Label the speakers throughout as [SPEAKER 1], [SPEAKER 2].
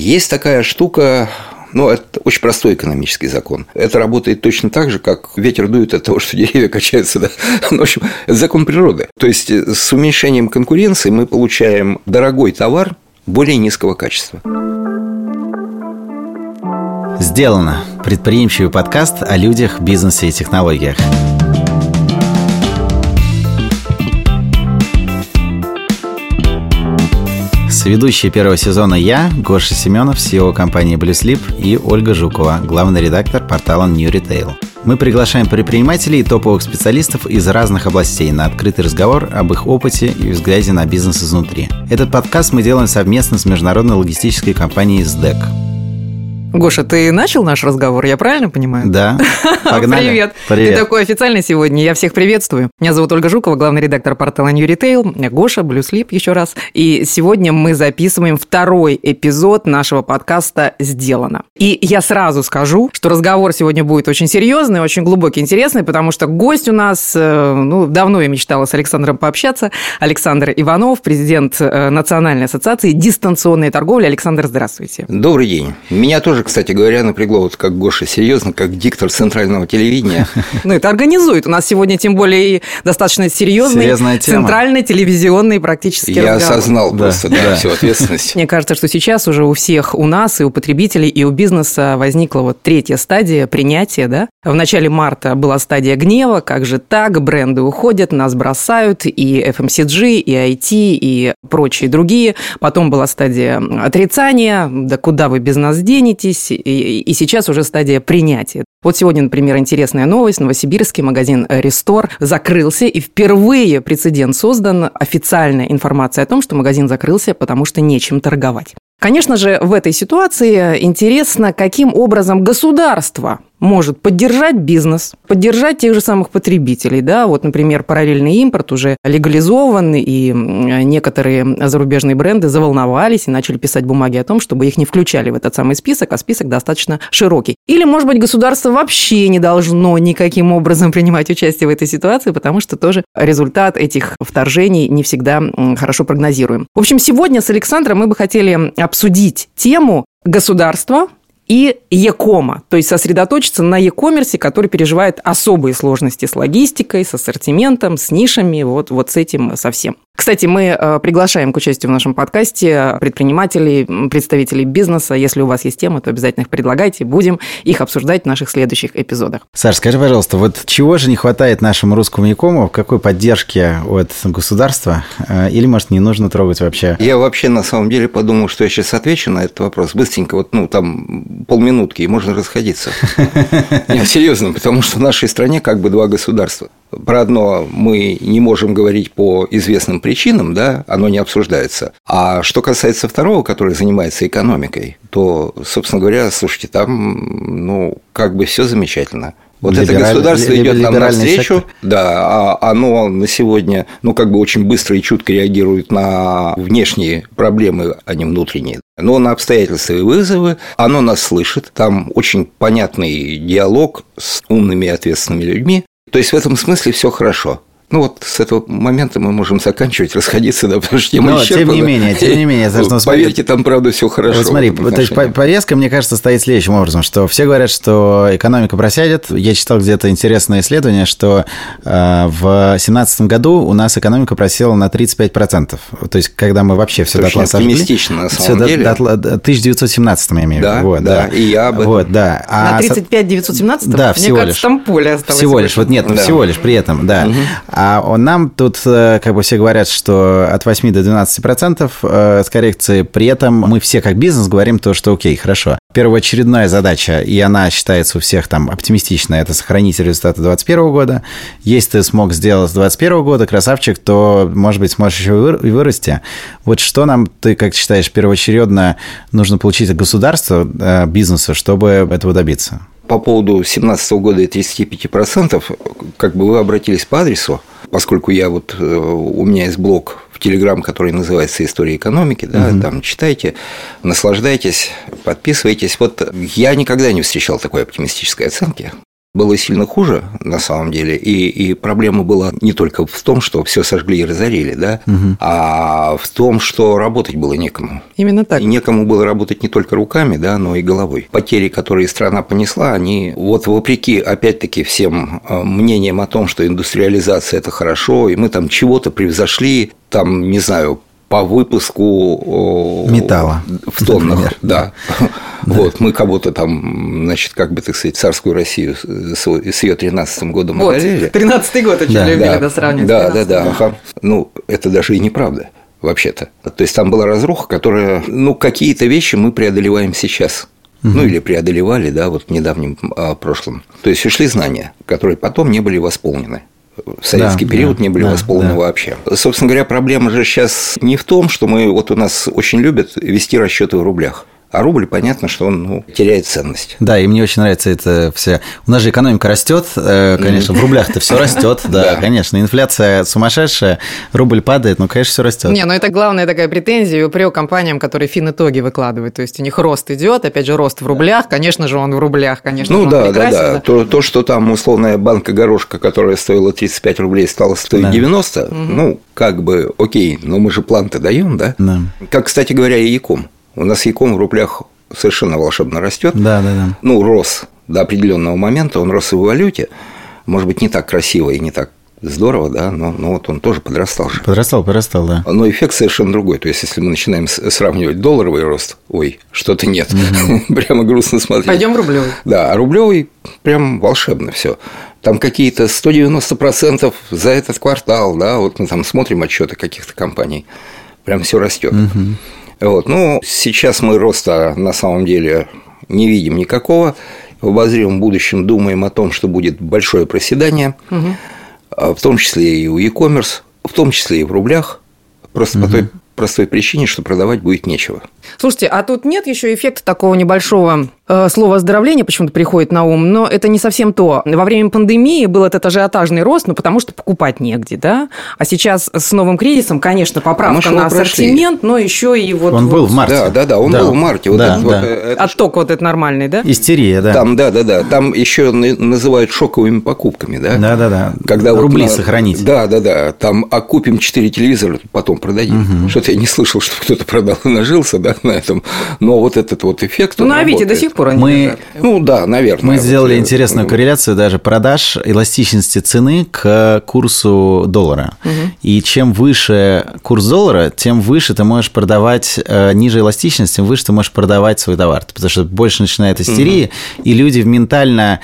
[SPEAKER 1] Есть такая штука, ну, это очень простой экономический закон. Это работает точно так же, как ветер дует от того, что деревья качаются. Да? Ну, в общем, это закон природы. То есть с уменьшением конкуренции мы получаем дорогой товар более низкого качества.
[SPEAKER 2] Сделано. Предприимчивый подкаст о людях, бизнесе и технологиях. Соведущие первого сезона я, Гоша Семенов, SEO компании Blue Sleep и Ольга Жукова, главный редактор портала New Retail. Мы приглашаем предпринимателей и топовых специалистов из разных областей на открытый разговор об их опыте и взгляде на бизнес изнутри. Этот подкаст мы делаем совместно с международной логистической компанией SDEC.
[SPEAKER 3] Гоша, ты начал наш разговор, я правильно понимаю?
[SPEAKER 2] Да.
[SPEAKER 3] Погнали. Привет. Привет. Ты такой официальный сегодня, я всех приветствую. Меня зовут Ольга Жукова, главный редактор портала New Retail. Гоша, Blue Sleep еще раз. И сегодня мы записываем второй эпизод нашего подкаста «Сделано». И я сразу скажу, что разговор сегодня будет очень серьезный, очень глубокий, интересный, потому что гость у нас, э, ну, давно я мечтала с Александром пообщаться. Александр Иванов, президент э, Национальной ассоциации дистанционной торговли. Александр, здравствуйте.
[SPEAKER 1] Добрый день. Меня тоже тоже, кстати говоря, напрягло, вот как Гоша, серьезно, как диктор центрального телевидения.
[SPEAKER 3] Ну, это организует. У нас сегодня, тем более, и достаточно серьезный центральный телевизионный практически
[SPEAKER 1] Я осознал просто, всю ответственность.
[SPEAKER 3] Мне кажется, что сейчас уже у всех, у нас и у потребителей, и у бизнеса возникла вот третья стадия принятия, да? В начале марта была стадия гнева, как же так, бренды уходят, нас бросают, и FMCG, и IT, и прочие другие. Потом была стадия отрицания, да куда вы без нас денетесь, и, и сейчас уже стадия принятия. Вот сегодня, например, интересная новость. Новосибирский магазин «Рестор» закрылся, и впервые прецедент создан. Официальная информация о том, что магазин закрылся, потому что нечем торговать. Конечно же, в этой ситуации интересно, каким образом государство может поддержать бизнес, поддержать тех же самых потребителей. Да? Вот, например, параллельный импорт уже легализован, и некоторые зарубежные бренды заволновались и начали писать бумаги о том, чтобы их не включали в этот самый список, а список достаточно широкий. Или, может быть, государство вообще не должно никаким образом принимать участие в этой ситуации, потому что тоже результат этих вторжений не всегда хорошо прогнозируем. В общем, сегодня с Александром мы бы хотели обсудить тему государства, и Якома, то есть сосредоточиться на e-commerce, который переживает особые сложности с логистикой, с ассортиментом, с нишами, вот, вот с этим совсем. Кстати, мы э, приглашаем к участию в нашем подкасте предпринимателей, представителей бизнеса. Если у вас есть темы, то обязательно их предлагайте. Будем их обсуждать в наших следующих эпизодах.
[SPEAKER 2] Саш, скажи, пожалуйста, вот чего же не хватает нашему русскому якому? Какой поддержки от государства? Э, или, может, не нужно трогать вообще?
[SPEAKER 1] Я вообще, на самом деле, подумал, что я сейчас отвечу на этот вопрос. Быстренько, вот, ну, там полминутки, и можно расходиться. Нет, серьезно, потому что в нашей стране как бы два государства. Про одно мы не можем говорить по известным причинам, да, оно не обсуждается. А что касается второго, который занимается экономикой, то, собственно говоря, слушайте, там, ну, как бы все замечательно. Вот это государство идет нам навстречу, сектор. да, а оно на сегодня, ну, как бы очень быстро и чутко реагирует на внешние проблемы, а не внутренние. Но на обстоятельства и вызовы оно нас слышит, там очень понятный диалог с умными и ответственными людьми, то есть в этом смысле все хорошо. Ну вот с этого момента мы можем заканчивать, расходиться, да, потому что тема
[SPEAKER 2] Но, тем не менее, тем не менее,
[SPEAKER 1] ну, поверьте, там правда все хорошо.
[SPEAKER 2] Вот смотри, то есть повестка, мне кажется, стоит следующим образом, что все говорят, что экономика просядет. Я читал где-то интересное исследование, что э, в 2017 году у нас экономика просела на 35%. То есть, когда мы вообще все
[SPEAKER 1] дотла сожгли. оптимистично, на самом все деле. Дотла,
[SPEAKER 2] 1917 я имею в
[SPEAKER 1] виду. Вот, да, да, и я об этом.
[SPEAKER 2] Вот, да.
[SPEAKER 3] А, на 35 917
[SPEAKER 2] Да, всего
[SPEAKER 3] Мне
[SPEAKER 2] лишь.
[SPEAKER 3] Кажется, там поле осталось.
[SPEAKER 2] Всего лишь, вот нет, да. всего лишь при этом, да. Угу. А нам тут, э, как бы все говорят, что от 8 до 12 процентов э, с коррекцией. При этом мы все как бизнес говорим то, что окей, хорошо. Первоочередная задача, и она считается у всех там оптимистичная, это сохранить результаты 2021 года. Если ты смог сделать с 2021 года, красавчик, то, может быть, сможешь еще и вырасти. Вот что нам, ты как считаешь, первоочередно нужно получить от государства, э, бизнеса, чтобы этого добиться?
[SPEAKER 1] По поводу 2017 года и 35%, как бы вы обратились по адресу, поскольку я вот э, у меня есть блог в Телеграм, который называется «История экономики», да, угу. там читайте, наслаждайтесь, подписывайтесь. Вот я никогда не встречал такой оптимистической оценки. Было сильно хуже, на самом деле, и, и проблема была не только в том, что все сожгли и разорили, да, угу. а в том, что работать было некому.
[SPEAKER 3] Именно так.
[SPEAKER 1] И некому было работать не только руками, да, но и головой. Потери, которые страна понесла, они вот вопреки, опять-таки, всем э, мнениям о том, что индустриализация – это хорошо, и мы там чего-то превзошли, там, не знаю, по выпуску
[SPEAKER 2] металла
[SPEAKER 1] в тоннах, например. да. Вот, мы кого-то там, значит, как бы, так сказать, царскую Россию с ее 13 годом
[SPEAKER 3] вот, одолели. 13 год очень да, любили, да, да сравнивать.
[SPEAKER 1] Да, да, да, ага. Ну, это даже и неправда вообще-то. То есть там была разруха, которая, ну, какие-то вещи мы преодолеваем сейчас. Угу. Ну или преодолевали, да, вот в недавнем а, прошлом. То есть ушли знания, которые потом не были восполнены в советский да, период да, не были да, восполнены да. вообще. Собственно говоря, проблема же сейчас не в том, что мы вот у нас очень любят вести расчеты в рублях. А рубль, понятно, что он ну, теряет ценность.
[SPEAKER 2] Да, и мне очень нравится это все. У нас же экономика растет, э, конечно, в рублях-то все растет, да, конечно. Инфляция сумасшедшая, рубль падает, ну, конечно, все растет.
[SPEAKER 3] Не, ну это главная такая претензия и упрек компаниям, которые фин-итоги выкладывают. То есть у них рост идет, опять же, рост в рублях, конечно же, он в рублях, конечно.
[SPEAKER 1] Ну да, да, да. То, то, что там условная банка горошка, которая стоила 35 рублей, стала стоить да. 90, угу. ну, как бы, окей, но мы же план-то даем, да? Да. Как, кстати говоря, и Яком. У нас Яком в рублях совершенно волшебно растет.
[SPEAKER 2] Да, да, да.
[SPEAKER 1] Ну, рос до определенного момента, он рос и в валюте. Может быть, не так красиво и не так здорово, да, но, но вот он тоже подрастал же.
[SPEAKER 2] Подрастал, подрастал, да.
[SPEAKER 1] Но эффект совершенно другой. То есть, если мы начинаем сравнивать долларовый рост, ой, что-то нет, прямо грустно смотреть.
[SPEAKER 3] Пойдем в рублевый.
[SPEAKER 1] Да, а рублевый прям волшебно все. Там какие-то 190% за этот квартал, да, вот мы там смотрим отчеты каких-то компаний, прям все растет. Вот. Ну, сейчас мы роста на самом деле не видим никакого. В обозримом будущем думаем о том, что будет большое проседание, угу. в том числе и у e-commerce, в том числе и в рублях, просто угу. по той простой причине, что продавать будет нечего.
[SPEAKER 3] Слушайте, а тут нет еще эффекта такого небольшого э, слова оздоровление почему-то приходит на ум, но это не совсем то. Во время пандемии был этот ажиотажный рост, ну, потому что покупать негде, да? А сейчас с новым кризисом, конечно, поправка а на ассортимент, но еще и вот...
[SPEAKER 2] Он
[SPEAKER 3] вот...
[SPEAKER 2] был в марте.
[SPEAKER 1] Да, да, да, он да. был в марте. Вот
[SPEAKER 2] да,
[SPEAKER 1] этот,
[SPEAKER 2] да. Вот,
[SPEAKER 3] это... Отток вот этот нормальный, да?
[SPEAKER 2] Истерия, да.
[SPEAKER 1] Там, да, да, да. Там еще называют шоковыми покупками, да?
[SPEAKER 2] Да, да, да.
[SPEAKER 1] Когда
[SPEAKER 2] Рубли
[SPEAKER 1] вот
[SPEAKER 2] на... сохранить.
[SPEAKER 1] Да, да, да. Там окупим 4 телевизора, потом продадим. Угу. Что-то я не слышал слышал, что кто-то продал и нажился да, на этом, но вот этот вот эффект.
[SPEAKER 3] Ну, на Авито до сих пор они
[SPEAKER 2] мы,
[SPEAKER 1] Ну, да, наверное.
[SPEAKER 2] Мы сделали вот, интересную корреляцию даже продаж эластичности цены к курсу доллара. Угу. И чем выше курс доллара, тем выше ты можешь продавать, э, ниже эластичность, тем выше ты можешь продавать свой товар. Потому что больше начинает истерия, угу. и люди ментально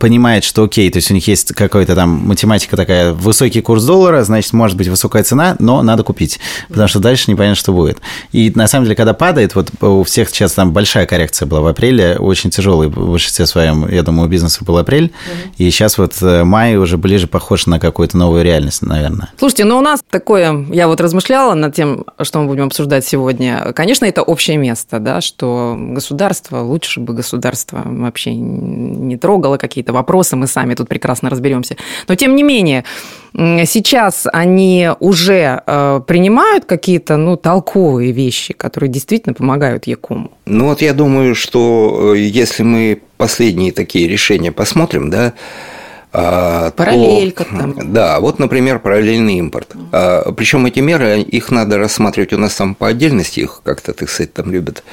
[SPEAKER 2] понимают, что окей, то есть у них есть какая-то там математика такая, высокий курс доллара, значит, может быть высокая цена, но надо купить. Потому что дальше непонятно, что будет. И на самом деле, когда падает, вот у всех сейчас там большая коррекция была в апреле, очень тяжелый в большинстве своем, я думаю, у бизнеса был апрель, mm-hmm. и сейчас вот э, май уже ближе похож на какую-то новую реальность, наверное.
[SPEAKER 3] Слушайте, ну у нас такое, я вот размышляла над тем, что мы будем обсуждать сегодня. Конечно, это общее место, да, что государство, лучше бы государство вообще не трогало какие-то вопросы, мы сами тут прекрасно разберемся. Но тем не менее, сейчас они уже э, принимают какие-то, ну, толковые вещи, которые действительно помогают Якому?
[SPEAKER 1] Ну, вот я думаю, что э, если мы последние такие решения посмотрим, да,
[SPEAKER 3] Параллелька то,
[SPEAKER 1] там. Да, вот, например, параллельный импорт. А, причем эти меры, их надо рассматривать у нас там по отдельности, их как-то, так сказать, там любят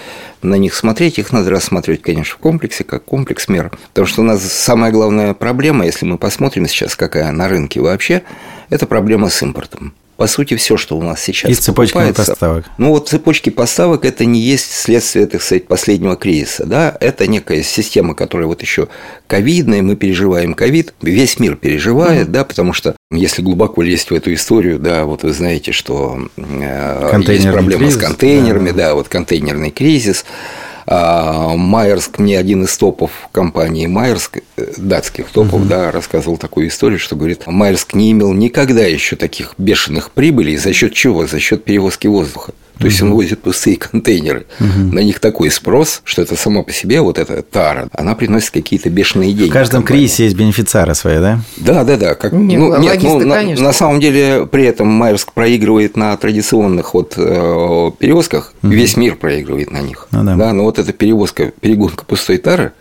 [SPEAKER 1] на них смотреть, их надо рассматривать, конечно, в комплексе, как комплекс мер. Потому что у нас самая главная проблема, если мы посмотрим сейчас, какая на рынке вообще, это проблема с импортом по сути, все, что у нас сейчас
[SPEAKER 2] И цепочки поставок.
[SPEAKER 1] Ну, вот цепочки поставок – это не есть следствие, так сказать, последнего кризиса, да, это некая система, которая вот еще ковидная, мы переживаем ковид, весь мир переживает, mm да, потому что если глубоко лезть в эту историю, да, вот вы знаете, что э, есть проблема кризис, с контейнерами, да. да, вот контейнерный кризис, Майерск, мне один из топов компании Майерск, э, датских топов, угу. да, рассказывал такую историю, что говорит, Майерск не имел никогда еще таких бешеных прибылей. За счет чего? За счет перевозки воздуха. То есть он возит пустые контейнеры. На них такой спрос, что это само по себе, вот эта тара, она приносит какие-то бешеные деньги.
[SPEAKER 2] В каждом кризисе есть бенефициары свои, да?
[SPEAKER 1] Да, да, да. Как,
[SPEAKER 3] нет, ну, нет ну,
[SPEAKER 1] на, на самом деле при этом Майерск проигрывает на традиционных вот э, перевозках, угу. весь мир проигрывает на них. Ну, да. да, но вот эта перевозка, перегонка пустой тары,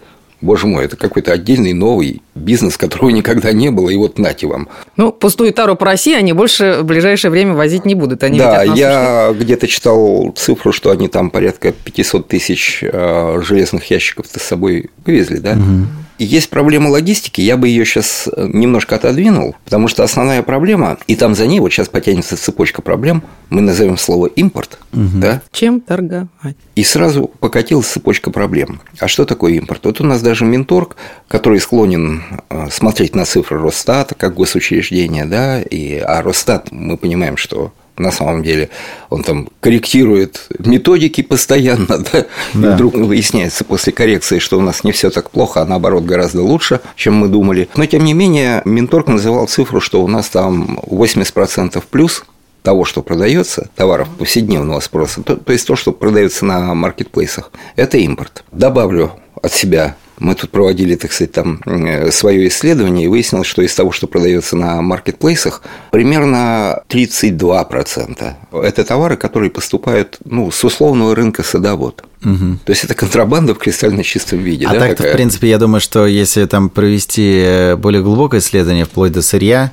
[SPEAKER 1] боже мой, это какой-то отдельный новый бизнес, которого никогда не было, и вот нате вам.
[SPEAKER 3] Ну, пустую тару по России они больше в ближайшее время возить не будут. Они
[SPEAKER 1] да, я где-то читал цифру, что они там порядка 500 тысяч э, железных ящиков с собой вывезли, да? Угу. И есть проблема логистики, я бы ее сейчас э, немножко отодвинул, потому что основная проблема, и там за ней вот сейчас потянется цепочка проблем, мы назовем слово импорт, угу. да?
[SPEAKER 3] Чем торговать?
[SPEAKER 1] И сразу покатилась цепочка проблем. А что такое импорт? Вот у нас даже Минторг, который склонен э, смотреть на цифры Росстата как госучреждение, да, и, а Росстат, мы понимаем, что на самом деле он там корректирует методики постоянно, да? да. И вдруг выясняется после коррекции, что у нас не все так плохо, а наоборот гораздо лучше, чем мы думали. Но тем не менее, Минторг называл цифру, что у нас там 80% плюс того, что продается, товаров повседневного спроса, то, то есть то, что продается на маркетплейсах, это импорт. Добавлю от себя мы тут проводили, так сказать, там э, свое исследование, и выяснилось, что из того, что продается на маркетплейсах, примерно 32% это товары, которые поступают ну, с условного рынка садовод. Угу. То есть это контрабанда в кристально чистом виде.
[SPEAKER 2] А
[SPEAKER 1] да,
[SPEAKER 2] так-то, в принципе, я думаю, что если там провести э, более глубокое исследование вплоть до сырья,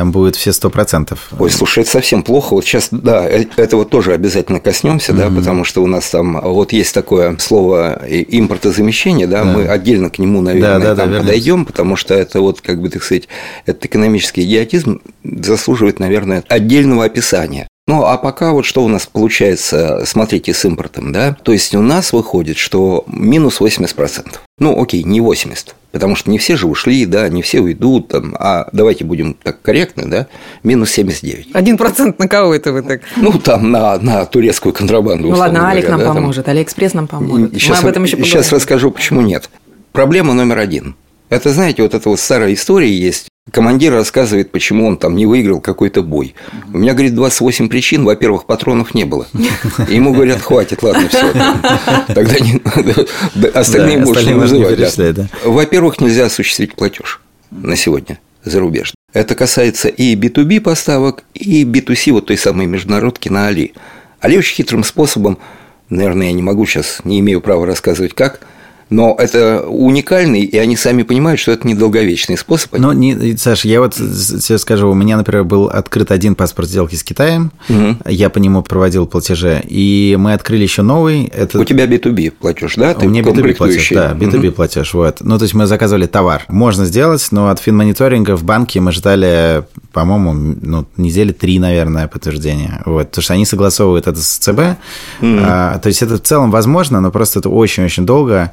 [SPEAKER 2] там будет все сто процентов.
[SPEAKER 1] Ой, слушай, это совсем плохо. Вот сейчас, да, э, этого тоже обязательно коснемся, mm-hmm. да, потому что у нас там вот есть такое слово импортозамещение, да, да. мы отдельно к нему, наверное, да, да, там да, подойдем, потому что это вот, как бы, так сказать, этот экономический идиотизм заслуживает, наверное, отдельного описания. Ну, а пока вот что у нас получается, смотрите, с импортом, да, то есть у нас выходит, что минус 80%. Ну, окей, не 80, потому что не все же ушли, да, не все уйдут, там, а давайте будем так корректны, да, минус 79.
[SPEAKER 3] Один процент на кого это вы так?
[SPEAKER 1] Ну, там, на, на турецкую контрабанду.
[SPEAKER 3] Ну, ладно, говоря, Али нам да, поможет, там... Алиэкспресс нам поможет.
[SPEAKER 1] Сейчас, Мы об этом еще поговорим. Сейчас расскажу, почему нет. Проблема номер один. Это, знаете, вот эта вот старая история есть. Командир рассказывает, почему он там не выиграл какой-то бой. У меня, говорит, 28 причин. Во-первых, патронов не было. И ему говорят, хватит, ладно, все. Тогда не, остальные да, можно называть. Да. Во-первых, нельзя осуществить платеж на сегодня зарубежный. Это касается и B2B поставок, и B2C, вот той самой международки на Али. Али очень хитрым способом, наверное, я не могу сейчас, не имею права рассказывать как – но это уникальный, и они сами понимают, что это недолговечный способ.
[SPEAKER 2] Но, не, Саша, я вот тебе скажу, у меня, например, был открыт один паспорт сделки с Китаем, угу. я по нему проводил платежи, и мы открыли еще новый.
[SPEAKER 1] Это... У тебя B2B платеж, да?
[SPEAKER 2] Ты у меня B2B платеж, да, B2B угу. платеж, вот. Ну, то есть мы заказывали товар. Можно сделать, но от финмониторинга в банке мы ждали, по-моему, ну, недели три, наверное, подтверждения. Вот, потому что они согласовывают это с ЦБ. Угу. А, то есть это в целом возможно, но просто это очень-очень долго.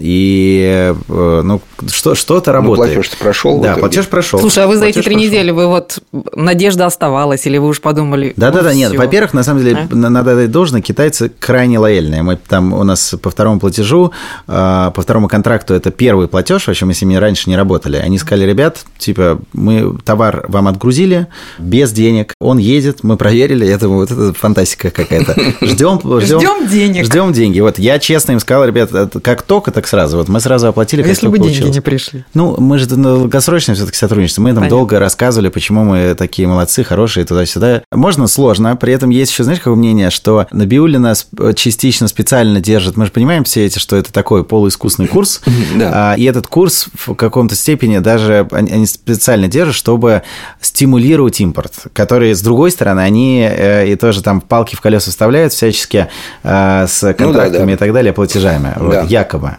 [SPEAKER 2] И э, ну, что, что-то ну, работает.
[SPEAKER 1] Ну, платеж прошел.
[SPEAKER 2] Да, платеж прошел.
[SPEAKER 3] Слушай, а вы за эти три недели, вы вот надежда оставалась, или вы уж подумали?
[SPEAKER 2] Да, да, да, нет. Во-первых, на самом деле, а? надо дать должное, китайцы крайне лояльные. Мы там у нас по второму платежу, э, по второму контракту это первый платеж, вообще мы с ними раньше не работали. Они сказали, ребят, типа, мы товар вам отгрузили без денег, он едет, мы проверили, это вот это фантастика какая-то. Ждем,
[SPEAKER 3] ждем денег.
[SPEAKER 2] Ждем деньги. Вот я честно им сказал, ребят, как только, так сразу. Вот мы сразу оплатили, а
[SPEAKER 3] как если бы получилось. деньги не пришли?
[SPEAKER 2] Ну, мы же долгосрочно все-таки сотрудничаем. Мы там Понятно. долго рассказывали, почему мы такие молодцы, хорошие, туда-сюда. Можно сложно, при этом есть еще, знаешь, какое мнение, что Набиулина частично специально держит. Мы же понимаем все эти, что это такой полуискусный курс. Да. А, и этот курс в каком-то степени даже они специально держат, чтобы стимулировать импорт, который, с другой стороны, они э, и тоже там палки в колеса вставляют всячески э, с контрактами ну, да, да. и так далее, платежами, да. вот, якобы.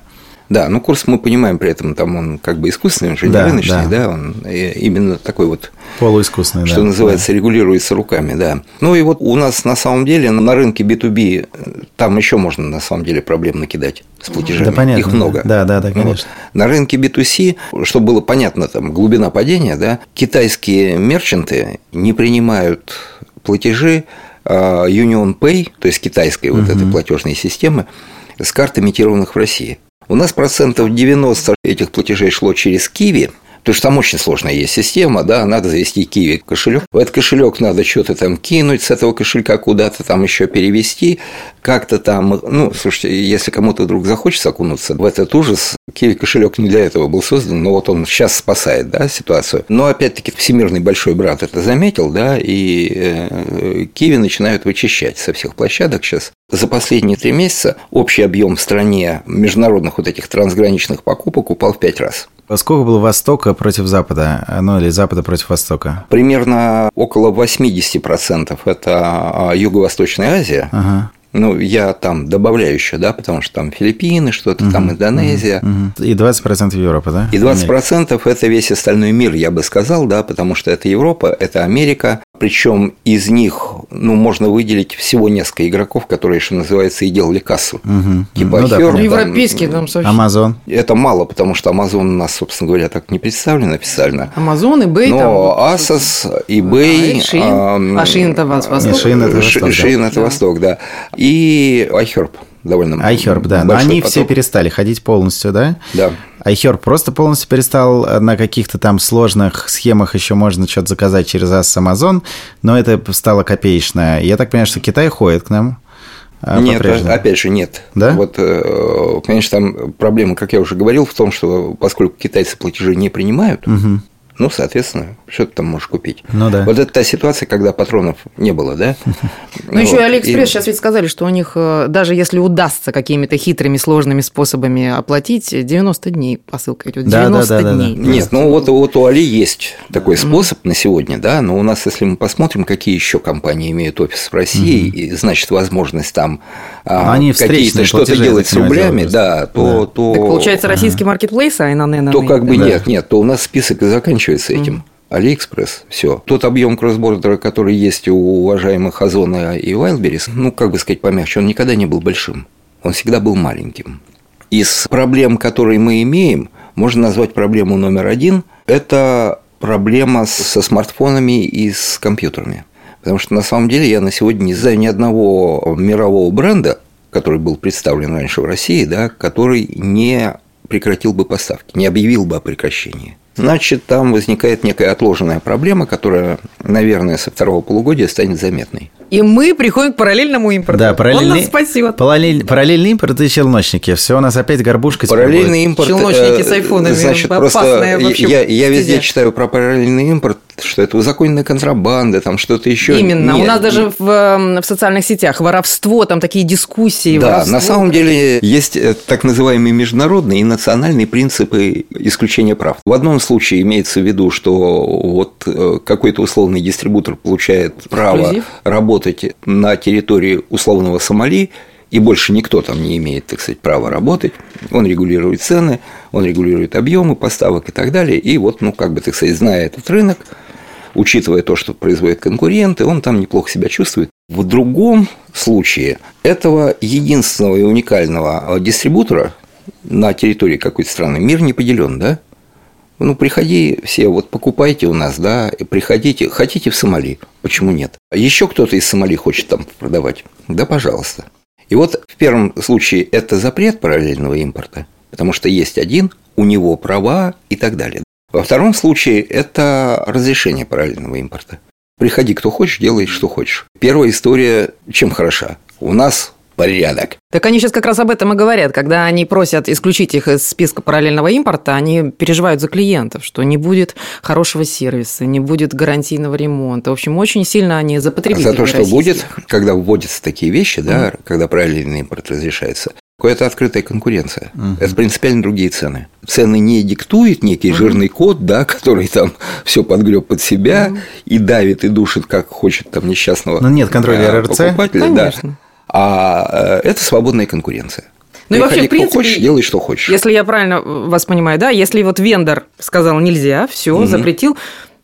[SPEAKER 1] Да, ну курс мы понимаем при этом, там он как бы искусственный, он же да, не рыночный, да. да, он именно такой вот
[SPEAKER 2] полуискусственный,
[SPEAKER 1] что
[SPEAKER 2] да,
[SPEAKER 1] называется, да. регулируется руками, да. Ну и вот у нас на самом деле на рынке B2B там еще можно на самом деле проблем накидать с платежами. Да, понятно. Их много.
[SPEAKER 2] Да, да, да, конечно.
[SPEAKER 1] Вот. На рынке B2C, чтобы было понятно, там глубина падения, да, китайские мерчанты не принимают платежи а, Union Pay, то есть китайской угу. вот этой платежной системы, с карт, имитированных в России. У нас процентов 90 этих платежей шло через Киви, Потому что там очень сложная есть система, да, надо завести Киви кошелек. В этот кошелек надо что-то там кинуть с этого кошелька куда-то там еще перевести, как-то там, ну, слушайте, если кому-то вдруг захочется окунуться в этот ужас, Киви кошелек не для этого был создан, но вот он сейчас спасает, да, ситуацию. Но опять-таки всемирный большой брат это заметил, да, и э, Киви начинают вычищать со всех площадок сейчас. За последние три месяца общий объем в стране международных вот этих трансграничных покупок упал в пять раз.
[SPEAKER 2] Сколько было Востока против Запада, ну или Запада против Востока?
[SPEAKER 1] Примерно около 80% это а, Юго-Восточная Азия. Ага. Ну, я там добавляю еще, да, потому что там Филиппины, что-то угу, там Индонезия.
[SPEAKER 2] Угу. И 20% Европа, да?
[SPEAKER 1] И 20% это весь остальной мир, я бы сказал, да, потому что это Европа, это Америка, причем из них, ну, можно выделить всего несколько игроков, которые еще называется и делали кассу.
[SPEAKER 2] Угу.
[SPEAKER 3] Типа ну, да, Хер, Европейский там
[SPEAKER 2] совсем. Амазон.
[SPEAKER 1] Это мало, потому что Амазон у нас, собственно говоря, так не представлен официально.
[SPEAKER 3] Амазон, eBay.
[SPEAKER 1] Но там, Asos, eBay.
[SPEAKER 3] А, Шин, это Восток.
[SPEAKER 2] Шин это Восток,
[SPEAKER 1] Шин это Восток, да. И iHerb довольно
[SPEAKER 2] iHerb, да. Но они поток. все перестали ходить полностью, да?
[SPEAKER 1] Да.
[SPEAKER 2] iHerb просто полностью перестал на каких-то там сложных схемах еще можно что-то заказать через Amazon, но это стало копеечное. Я так понимаю, что Китай ходит к нам.
[SPEAKER 1] А нет, опять же, нет.
[SPEAKER 2] Да?
[SPEAKER 1] Вот, э, конечно, там проблема, как я уже говорил, в том, что поскольку китайцы платежи не принимают, угу. Ну, соответственно, что ты там можешь купить.
[SPEAKER 2] Ну да.
[SPEAKER 1] Вот это та ситуация, когда патронов не было, да?
[SPEAKER 3] Ну, еще и Алиэкспресс сейчас ведь сказали, что у них, э, даже если удастся какими-то хитрыми, сложными способами оплатить, 90 дней посылка идет. 90 дней.
[SPEAKER 1] Нет, ну вот, вот у Али есть такой способ на сегодня, да, но у нас, если мы посмотрим, какие еще компании имеют офис в России, и, значит, возможность там
[SPEAKER 2] а, Они какие-то
[SPEAKER 1] что-то делать с рублями, да, то,
[SPEAKER 3] получается, российский маркетплейс, а ИНН...
[SPEAKER 1] То как бы нет, нет, то у нас список и заканчивается заканчивается этим. Алиэкспресс, все. Тот объем cross-border а, который есть у уважаемых Озона и Wildberries, ну, как бы сказать помягче, он никогда не был большим. Он всегда был маленьким. Из проблем, которые мы имеем, можно назвать проблему номер один – это проблема со смартфонами и с компьютерами. Потому что на самом деле я на сегодня не знаю ни одного мирового бренда, который был представлен раньше в России, да, который не прекратил бы поставки, не объявил бы о прекращении значит, там возникает некая отложенная проблема, которая, наверное, со второго полугодия станет заметной.
[SPEAKER 3] И мы приходим к параллельному импорту.
[SPEAKER 2] Да, параллельный, Он нас спасет. Параллель, параллельный импорт и челночники. Все, у нас опять горбушка.
[SPEAKER 1] Параллельный импорт.
[SPEAKER 3] Челночники с айфонами.
[SPEAKER 1] Значит, просто я, я везде читаю про параллельный импорт что это узаконенная контрабанда, там что-то еще.
[SPEAKER 3] Именно. Нет, У нас даже в, эм, в социальных сетях воровство, там такие дискуссии.
[SPEAKER 1] Да,
[SPEAKER 3] воровство.
[SPEAKER 1] на самом деле есть э, так называемые международные и национальные принципы исключения прав. В одном случае имеется в виду, что вот э, какой-то условный дистрибутор получает право Эксклюзив. работать на территории условного Сомали, и больше никто там не имеет, так сказать, права работать. Он регулирует цены, он регулирует объемы поставок и так далее. И вот, ну, как бы, так сказать, зная этот рынок, учитывая то, что производят конкуренты, он там неплохо себя чувствует. В другом случае этого единственного и уникального дистрибутора на территории какой-то страны мир не поделен, да? Ну, приходи все, вот покупайте у нас, да, приходите, хотите в Сомали, почему нет? Еще кто-то из Сомали хочет там продавать, да, пожалуйста. И вот в первом случае это запрет параллельного импорта, потому что есть один, у него права и так далее. Во втором случае это разрешение параллельного импорта. Приходи, кто хочешь, делай, что хочешь. Первая история чем хороша? У нас порядок.
[SPEAKER 3] Так они сейчас как раз об этом и говорят. Когда они просят исключить их из списка параллельного импорта, они переживают за клиентов, что не будет хорошего сервиса, не будет гарантийного ремонта. В общем, очень сильно они за потребителей.
[SPEAKER 1] За то, что будет, когда вводятся такие вещи, да, mm. когда параллельный импорт разрешается, это открытая конкуренция. Uh-huh. Это принципиально другие цены. Цены не диктует некий uh-huh. жирный код, да, который там все подгреб под себя uh-huh. и давит и душит, как хочет там несчастного.
[SPEAKER 2] Ну нет контроля
[SPEAKER 1] РРЦ. Покупателя, Конечно. Да. А э, это свободная конкуренция. Ну и вообще, в принципе, хочешь, делай, что хочешь.
[SPEAKER 3] Если я правильно вас понимаю, да, если вот вендор сказал нельзя, все, угу. запретил,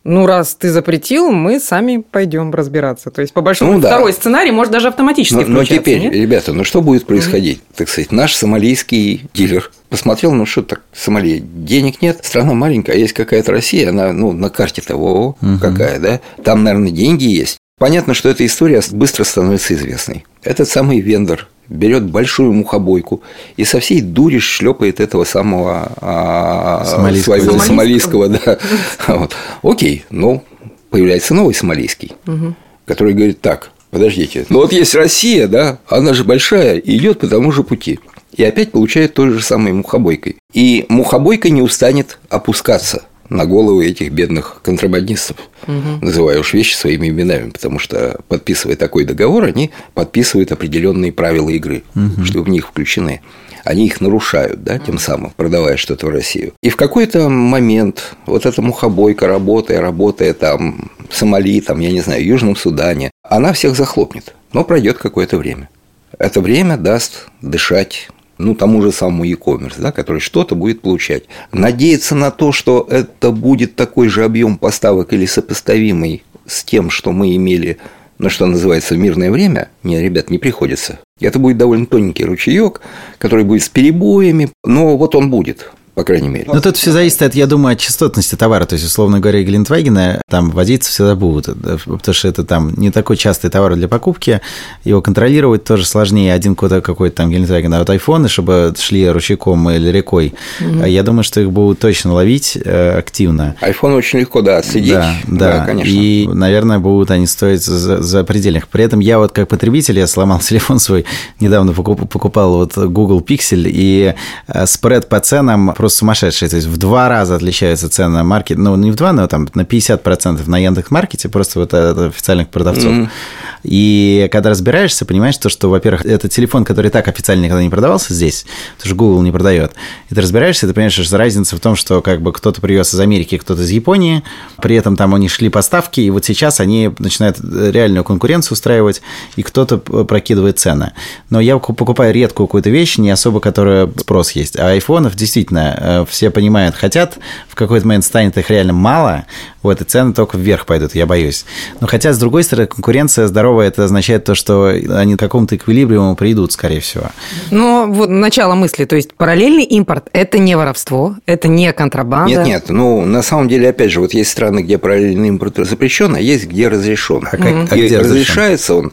[SPEAKER 3] ну, раз ты запретил, мы сами пойдем разбираться. То есть, по большому ну, да. второй сценарий может даже автоматически
[SPEAKER 1] но, но теперь, нет? ребята, ну что будет происходить? Угу. Так сказать, наш сомалийский дилер посмотрел, ну что так, Сомали, денег нет, страна маленькая, есть какая-то Россия, она, ну, на карте того угу. какая, да? Там, наверное, деньги есть. Понятно, что эта история быстро становится известной. Этот самый вендор берет большую мухобойку и со всей дури шлепает этого самого а,
[SPEAKER 2] сомалийского,
[SPEAKER 1] своего сомалийского, да. Вот. Окей, ну, появляется новый сомалийский, угу. который говорит так, подождите, ну вот есть Россия, да, она же большая и идет по тому же пути. И опять получает той же самой мухобойкой. И мухобойка не устанет опускаться – на головы этих бедных контрабандистов, угу. называя уж вещи своими именами, потому что подписывая такой договор, они подписывают определенные правила игры, угу. что в них включены. Они их нарушают, да, тем самым, продавая что-то в Россию. И в какой-то момент вот эта мухобойка, работая, работая там в Сомали, там, я не знаю, в Южном Судане, она всех захлопнет. Но пройдет какое-то время. Это время даст дышать ну, тому же самому e-commerce, да, который что-то будет получать. Надеяться на то, что это будет такой же объем поставок или сопоставимый с тем, что мы имели, ну, что называется, в мирное время, не, ребят, не приходится. Это будет довольно тоненький ручеек, который будет с перебоями, но вот он будет по крайней мере.
[SPEAKER 2] Но тут все зависит, от, я думаю, от частотности товара. То есть, условно говоря, Гелендвагена там водиться всегда будут, потому что это там не такой частый товар для покупки, его контролировать тоже сложнее. Один какой-то какой там Гелендваген, а вот айфоны, чтобы шли ручейком или рекой, mm-hmm. я думаю, что их будут точно ловить э, активно.
[SPEAKER 1] Айфон очень легко, да, отследить.
[SPEAKER 2] Да, да,
[SPEAKER 1] да, конечно.
[SPEAKER 2] И, наверное, будут они стоить за, за предельных. При этом я вот как потребитель, я сломал телефон свой, недавно покупал вот Google Pixel, и э, спред по ценам просто сумасшедшие. То есть в два раза отличаются цены на маркет. Ну, не в два, но там на 50% на Яндекс.Маркете, просто вот от официальных продавцов. Mm-hmm. И когда разбираешься, понимаешь, то, что, во-первых, это телефон, который так официально никогда не продавался здесь, потому что Google не продает. И ты разбираешься, ты понимаешь, что разница в том, что как бы кто-то привез из Америки, кто-то из Японии, при этом там у них шли поставки, и вот сейчас они начинают реальную конкуренцию устраивать, и кто-то прокидывает цены. Но я покупаю редкую какую-то вещь, не особо которая спрос есть. А айфонов действительно Э, все понимают, хотят, в какой-то момент станет их реально мало, вот, и цены только вверх пойдут, я боюсь. Но хотя, с другой стороны, конкуренция здоровая, это означает то, что они к какому-то эквилибриуму придут, скорее всего.
[SPEAKER 3] Ну, вот начало мысли, то есть параллельный импорт – это не воровство, это не контрабанда.
[SPEAKER 1] Нет, нет, ну, на самом деле, опять же, вот есть страны, где параллельный импорт запрещен, а есть, где разрешен. А, как, mm-hmm. а где разрешается он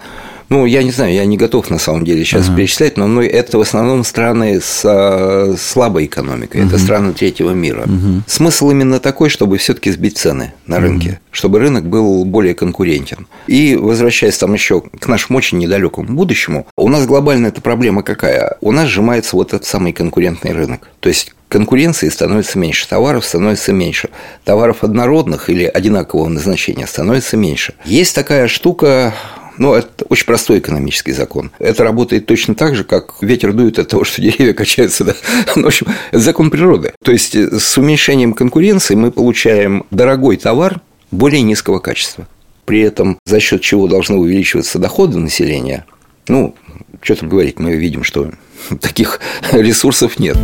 [SPEAKER 1] ну, я не знаю, я не готов на самом деле сейчас uh-huh. перечислять, но ну, это в основном страны с а, слабой экономикой, uh-huh. это страны третьего мира. Uh-huh. Смысл именно такой, чтобы все-таки сбить цены на рынке, uh-huh. чтобы рынок был более конкурентен. И возвращаясь там еще к нашему очень недалекому будущему, у нас глобальная эта проблема какая? У нас сжимается вот этот самый конкурентный рынок. То есть конкуренции становится меньше, товаров становится меньше, товаров однородных или одинакового назначения становится меньше. Есть такая штука, ну, это очень простой экономический закон. Это работает точно так же, как ветер дует от того, что деревья качаются. Да? Ну, в общем, это закон природы. То есть э, с уменьшением конкуренции мы получаем дорогой товар более низкого качества. При этом за счет чего должны увеличиваться доходы населения, ну, что там говорить, мы видим, что таких ресурсов нет.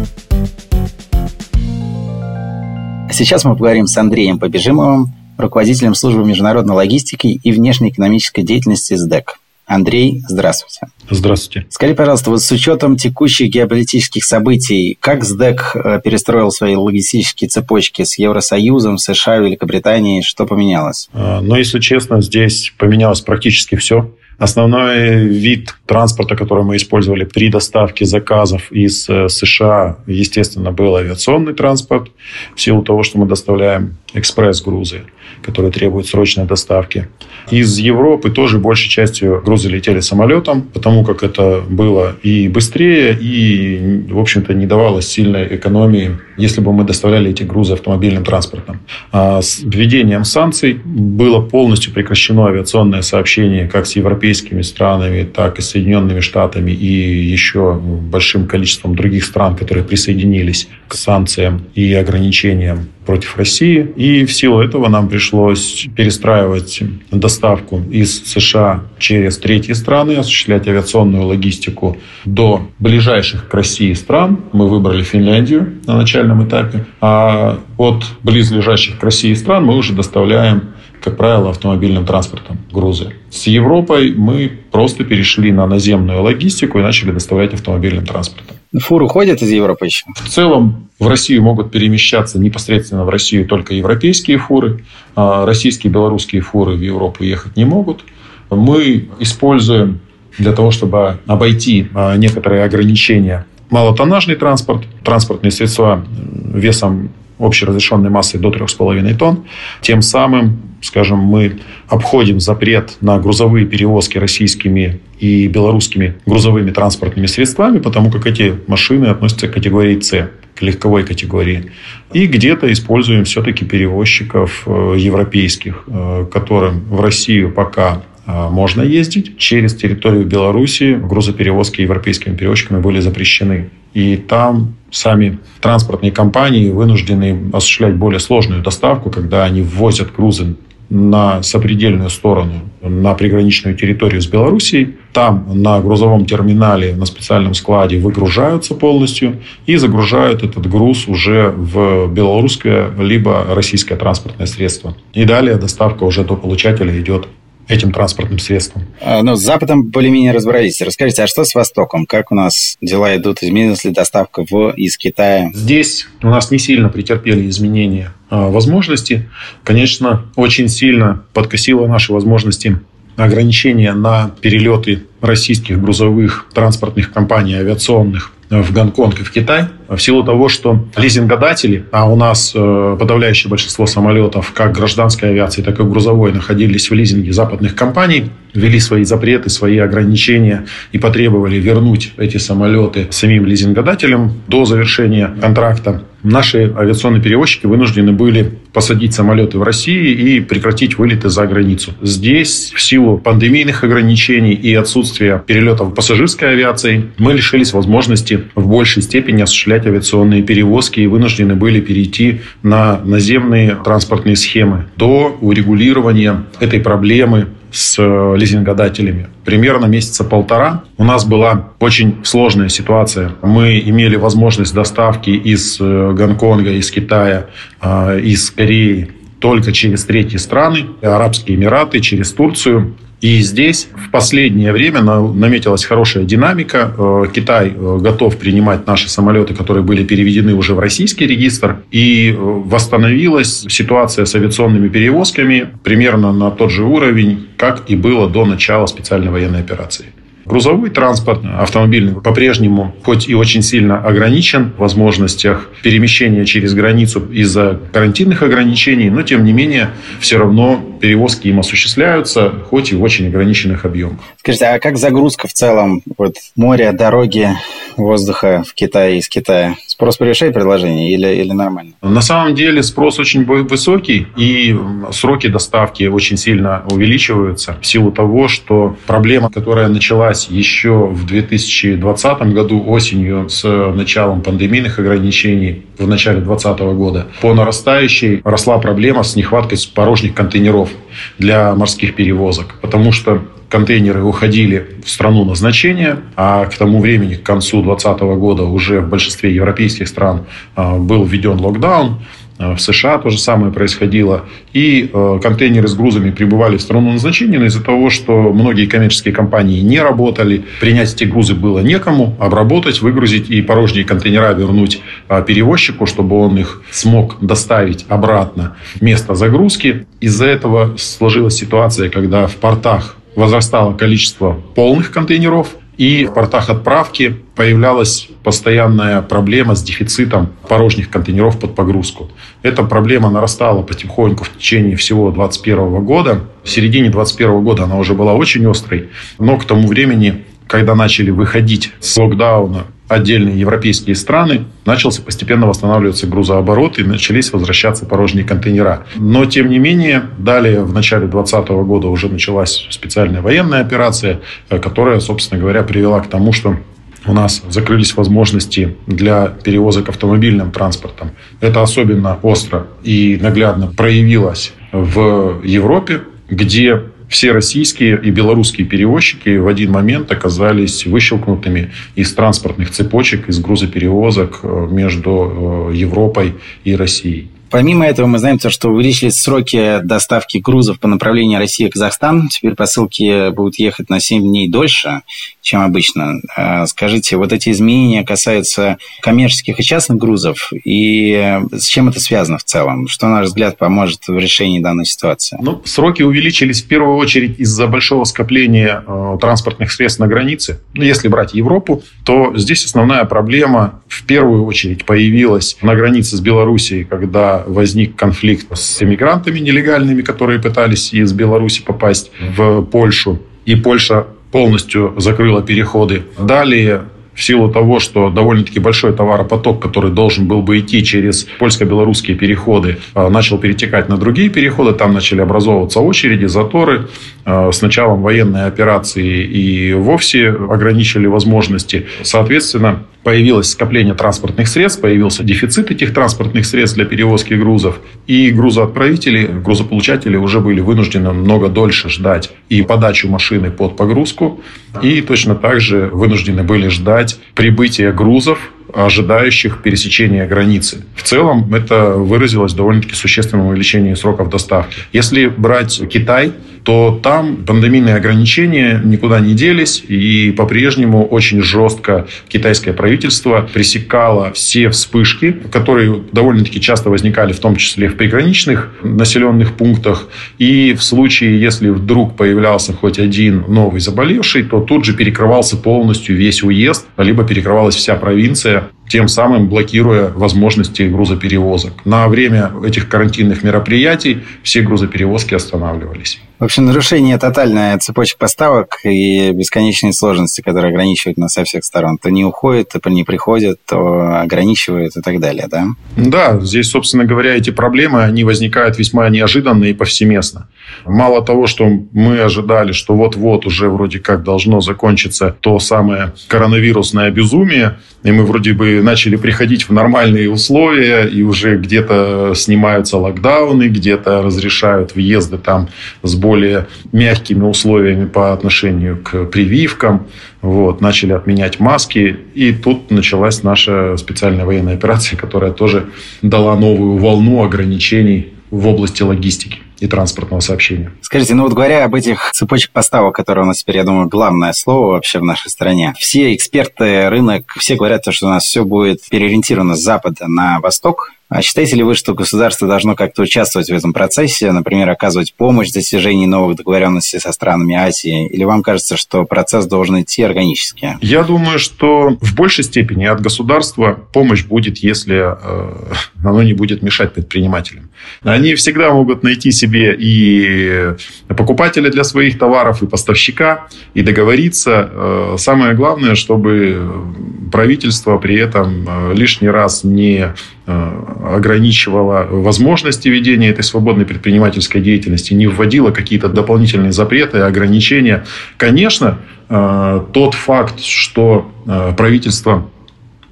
[SPEAKER 2] Сейчас мы поговорим с Андреем Побежимовым, руководителем службы международной логистики и внешнеэкономической деятельности СДЭК. Андрей, здравствуйте.
[SPEAKER 4] Здравствуйте.
[SPEAKER 2] Скажите, пожалуйста, вот с учетом текущих геополитических событий, как СДЭК э, перестроил свои логистические цепочки с Евросоюзом, США, Великобританией? Что поменялось?
[SPEAKER 4] А, ну, если честно, здесь поменялось практически все. Основной вид транспорта, который мы использовали при доставке заказов из э, США, естественно, был авиационный транспорт, в силу того, что мы доставляем экспресс-грузы, которые требуют срочной доставки. Из Европы тоже большей частью грузы летели самолетом, потому как это было и быстрее, и, в общем-то, не давало сильной экономии, если бы мы доставляли эти грузы автомобильным транспортом. А с введением санкций было полностью прекращено авиационное сообщение как с европейскими странами, так и с Соединенными Штатами и еще большим количеством других стран, которые присоединились к санкциям и ограничениям против России. И в силу этого нам пришлось перестраивать доставку из США через третьи страны, осуществлять авиационную логистику до ближайших к России стран. Мы выбрали Финляндию на начальном этапе. А от близлежащих к России стран мы уже доставляем как правило, автомобильным транспортом грузы. С Европой мы просто перешли на наземную логистику и начали доставлять автомобильным транспортом.
[SPEAKER 2] Фуры ходят из Европы еще?
[SPEAKER 4] В целом в Россию могут перемещаться непосредственно в Россию только европейские фуры. А российские белорусские фуры в Европу ехать не могут. Мы используем для того, чтобы обойти а, некоторые ограничения малотоннажный транспорт, транспортные средства весом общей разрешенной массой до 3,5 тонн. Тем самым, скажем, мы обходим запрет на грузовые перевозки российскими и белорусскими грузовыми транспортными средствами, потому как эти машины относятся к категории С, к легковой категории. И где-то используем все-таки перевозчиков э, европейских, э, которым в Россию пока можно ездить. Через территорию Беларуси грузоперевозки европейскими перевозчиками были запрещены. И там сами транспортные компании вынуждены осуществлять более сложную доставку, когда они ввозят грузы на сопредельную сторону, на приграничную территорию с Белоруссией. Там на грузовом терминале, на специальном складе выгружаются полностью и загружают этот груз уже в белорусское либо российское транспортное средство. И далее доставка уже до получателя идет этим транспортным средством.
[SPEAKER 2] А, ну, с Западом более-менее разобрались. Расскажите, а что с Востоком? Как у нас дела идут? Изменилась ли доставка в, из Китая?
[SPEAKER 4] Здесь у нас не сильно претерпели изменения а, возможности. Конечно, очень сильно подкосило наши возможности ограничения на перелеты российских грузовых транспортных компаний авиационных в Гонконг и в Китай, в силу того, что лизингодатели, а у нас э, подавляющее большинство самолетов, как гражданской авиации, так и грузовой, находились в лизинге западных компаний, ввели свои запреты, свои ограничения и потребовали вернуть эти самолеты самим лизингодателям до завершения контракта. Наши авиационные перевозчики вынуждены были посадить самолеты в России и прекратить вылеты за границу. Здесь, в силу пандемийных ограничений и отсутствия перелетов пассажирской авиации, мы лишились возможности в большей степени осуществлять авиационные перевозки и вынуждены были перейти на наземные транспортные схемы до урегулирования этой проблемы с э, лизингодателями. Примерно месяца полтора у нас была очень сложная ситуация. Мы имели возможность доставки из э, Гонконга, из Китая, э, из Кореи только через третьи страны, Арабские Эмираты, через Турцию. И здесь в последнее время наметилась хорошая динамика. Э, Китай э, готов принимать наши самолеты, которые были переведены уже в российский регистр. И э, восстановилась ситуация с авиационными перевозками примерно на тот же уровень, как и было до начала специальной военной операции. Грузовой транспорт автомобильный по-прежнему, хоть и очень сильно ограничен в возможностях перемещения через границу из-за карантинных ограничений, но тем не менее все равно перевозки им осуществляются, хоть и в очень ограниченных объемах.
[SPEAKER 2] Скажите, а как загрузка в целом? Вот море, дороги, воздуха в Китае, из Китая? Спрос превышает предложение или, или нормально?
[SPEAKER 4] На самом деле спрос очень высокий, и сроки доставки очень сильно увеличиваются в силу того, что проблема, которая началась еще в 2020 году осенью с началом пандемийных ограничений в начале 2020 года, по нарастающей росла проблема с нехваткой порожних контейнеров для морских перевозок, потому что контейнеры уходили в страну назначения, а к тому времени, к концу 2020 года уже в большинстве европейских стран а, был введен локдаун, в США то же самое происходило. И а, контейнеры с грузами прибывали в страну назначения, но из-за того, что многие коммерческие компании не работали, принять эти грузы было некому, обработать, выгрузить и порожние контейнера вернуть перевозчику, чтобы он их смог доставить обратно в место загрузки. Из-за этого сложилась ситуация, когда в портах возрастало количество полных контейнеров, и в портах отправки появлялась постоянная проблема с дефицитом порожних контейнеров под погрузку. Эта проблема нарастала потихоньку в течение всего 2021 года. В середине 2021 года она уже была очень острой, но к тому времени когда начали выходить с локдауна отдельные европейские страны, начался постепенно восстанавливаться грузооборот и начались возвращаться порожние контейнера. Но, тем не менее, далее в начале 2020 года уже началась специальная военная операция, э, которая, собственно говоря, привела к тому, что у нас закрылись возможности для перевозок автомобильным транспортом. Это особенно остро и наглядно проявилось в Европе, где все российские и белорусские перевозчики в один момент оказались выщелкнутыми из транспортных цепочек, из грузоперевозок э, между э, Европой и Россией.
[SPEAKER 2] Помимо этого, мы знаем, что увеличились сроки доставки грузов по направлению Россия-Казахстан. Теперь посылки будут ехать на 7 дней дольше, чем обычно. А, скажите, вот эти изменения касаются коммерческих и частных грузов, и с чем это связано в целом? Что, на ваш взгляд, поможет в решении данной ситуации?
[SPEAKER 4] Ну, сроки увеличились в первую очередь из-за большого скопления э, транспортных средств на границе. Ну, если брать Европу, то здесь основная проблема в первую очередь появилась на границе с Белоруссией, когда возник конфликт с иммигрантами нелегальными, которые пытались из Беларуси попасть в Польшу. И Польша полностью закрыла переходы. Далее в силу того, что довольно-таки большой товаропоток, который должен был бы идти через польско-белорусские переходы, а, начал перетекать на другие переходы, там начали образовываться очереди, заторы. А, с началом военной операции и вовсе ограничили возможности. Соответственно, появилось скопление транспортных средств, появился дефицит этих транспортных средств для перевозки грузов, и грузоотправители, грузополучатели уже были вынуждены много дольше ждать и подачу машины под погрузку, и точно так же вынуждены были ждать прибытия грузов ожидающих пересечения границы. В целом это выразилось довольно-таки существенном увеличении сроков доставки. Если брать Китай, то там пандемийные ограничения никуда не делись, и по-прежнему очень жестко китайское правительство пресекало все вспышки, которые довольно-таки часто возникали, в том числе в приграничных населенных пунктах. И в случае, если вдруг появлялся хоть один новый заболевший, то тут же перекрывался полностью весь уезд, либо перекрывалась вся провинция, тем самым блокируя возможности грузоперевозок. На время этих карантинных мероприятий все грузоперевозки останавливались.
[SPEAKER 2] В общем, нарушение тотальная цепочек поставок и бесконечные сложности, которые ограничивают нас со всех сторон. То не уходит, то не приходят, то ограничивают и так далее, да?
[SPEAKER 4] Да, здесь, собственно говоря, эти проблемы, они возникают весьма неожиданно и повсеместно. Мало того, что мы ожидали, что вот-вот уже вроде как должно закончиться то самое коронавирусное безумие, и мы вроде бы начали приходить в нормальные условия, и уже где-то снимаются локдауны, где-то разрешают въезды там с более мягкими условиями по отношению к прививкам. Вот, начали отменять маски. И тут началась наша специальная военная операция, которая тоже дала новую волну ограничений в области логистики и транспортного сообщения.
[SPEAKER 2] Скажите, ну вот говоря об этих цепочках поставок, которые у нас теперь, я думаю, главное слово вообще в нашей стране, все эксперты, рынок, все говорят, что у нас все будет переориентировано с запада на восток, а считаете ли вы, что государство должно как-то участвовать в этом процессе, например, оказывать помощь в достижении новых договоренностей со странами Азии? Или вам кажется, что процесс должен идти органически?
[SPEAKER 4] Я думаю, что в большей степени от государства помощь будет, если э, оно не будет мешать предпринимателям. Они всегда могут найти себе и покупателя для своих товаров, и поставщика, и договориться. Э, самое главное, чтобы правительство при этом э, лишний раз не Э, ограничивала возможности ведения этой свободной предпринимательской деятельности, не вводила какие-то дополнительные запреты, ограничения. Конечно, э, тот факт, что э, правительство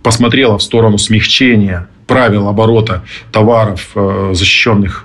[SPEAKER 4] посмотрело в сторону смягчения правил оборота товаров, защищенных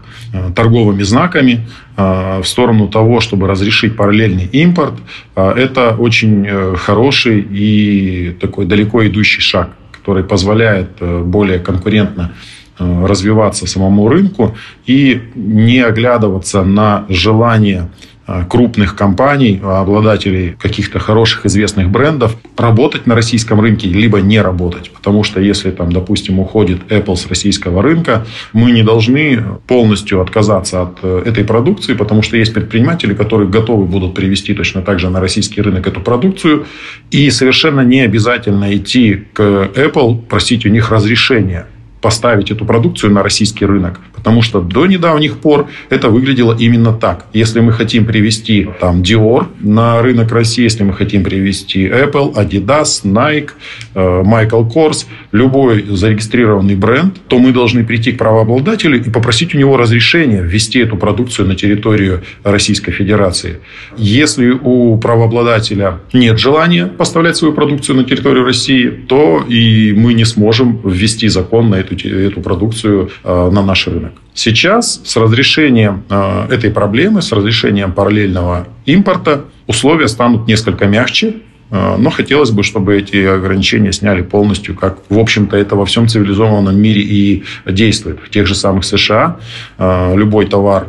[SPEAKER 4] торговыми знаками, в сторону того, чтобы разрешить параллельный импорт, это очень хороший и такой далеко идущий шаг который позволяет э, более конкурентно э, развиваться самому рынку и не оглядываться на желание Э, крупных компаний, обладателей каких-то хороших известных брендов, работать на российском рынке, либо не работать. Потому что если, там, допустим, уходит Apple с российского рынка, мы не должны полностью отказаться от э, этой продукции, потому что есть предприниматели, которые готовы будут привести точно так же на российский рынок эту продукцию. И совершенно не обязательно идти к Apple, просить у них разрешения поставить эту продукцию на российский рынок. Потому что до недавних пор это выглядело именно так. Если мы хотим привести там Dior на рынок России, если мы хотим привести Apple, Adidas, Nike, э, Michael Kors, любой зарегистрированный бренд, то мы должны прийти к правообладателю и попросить у него разрешения ввести эту продукцию на территорию Российской Федерации. Если у правообладателя нет желания поставлять свою продукцию на территорию России, то и мы не сможем ввести закон на эту эту, продукцию э, на наш рынок. Сейчас с разрешением э, этой проблемы, с разрешением параллельного импорта, условия станут несколько мягче, э, но хотелось бы, чтобы эти ограничения сняли полностью, как, в общем-то, это во всем цивилизованном мире и действует. В тех же самых США любой товар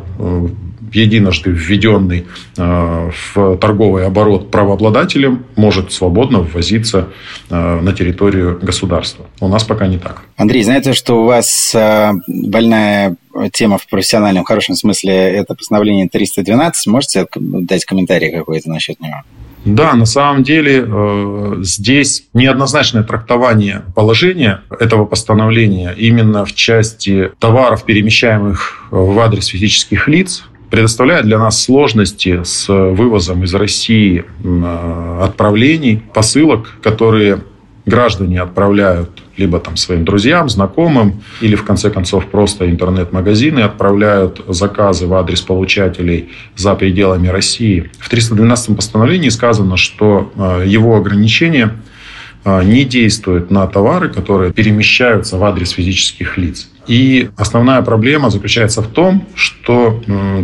[SPEAKER 4] единожды введенный э, в торговый оборот правообладателем, может свободно ввозиться э, на территорию государства. У нас пока не так.
[SPEAKER 2] Андрей, знаете, что у вас больная тема в профессиональном, хорошем смысле, это постановление 312. Можете дать комментарий какой-то насчет него?
[SPEAKER 4] Да, на самом деле э, здесь неоднозначное трактование положения этого постановления именно в части товаров, перемещаемых в адрес физических лиц, предоставляет для нас сложности с вывозом из России э, отправлений, посылок, которые граждане отправляют либо там своим друзьям, знакомым, или в конце концов просто интернет-магазины отправляют заказы в адрес получателей за пределами России. В 312 постановлении сказано, что э, его ограничения э, не действуют на товары, которые перемещаются в адрес физических лиц. И основная проблема заключается в том, что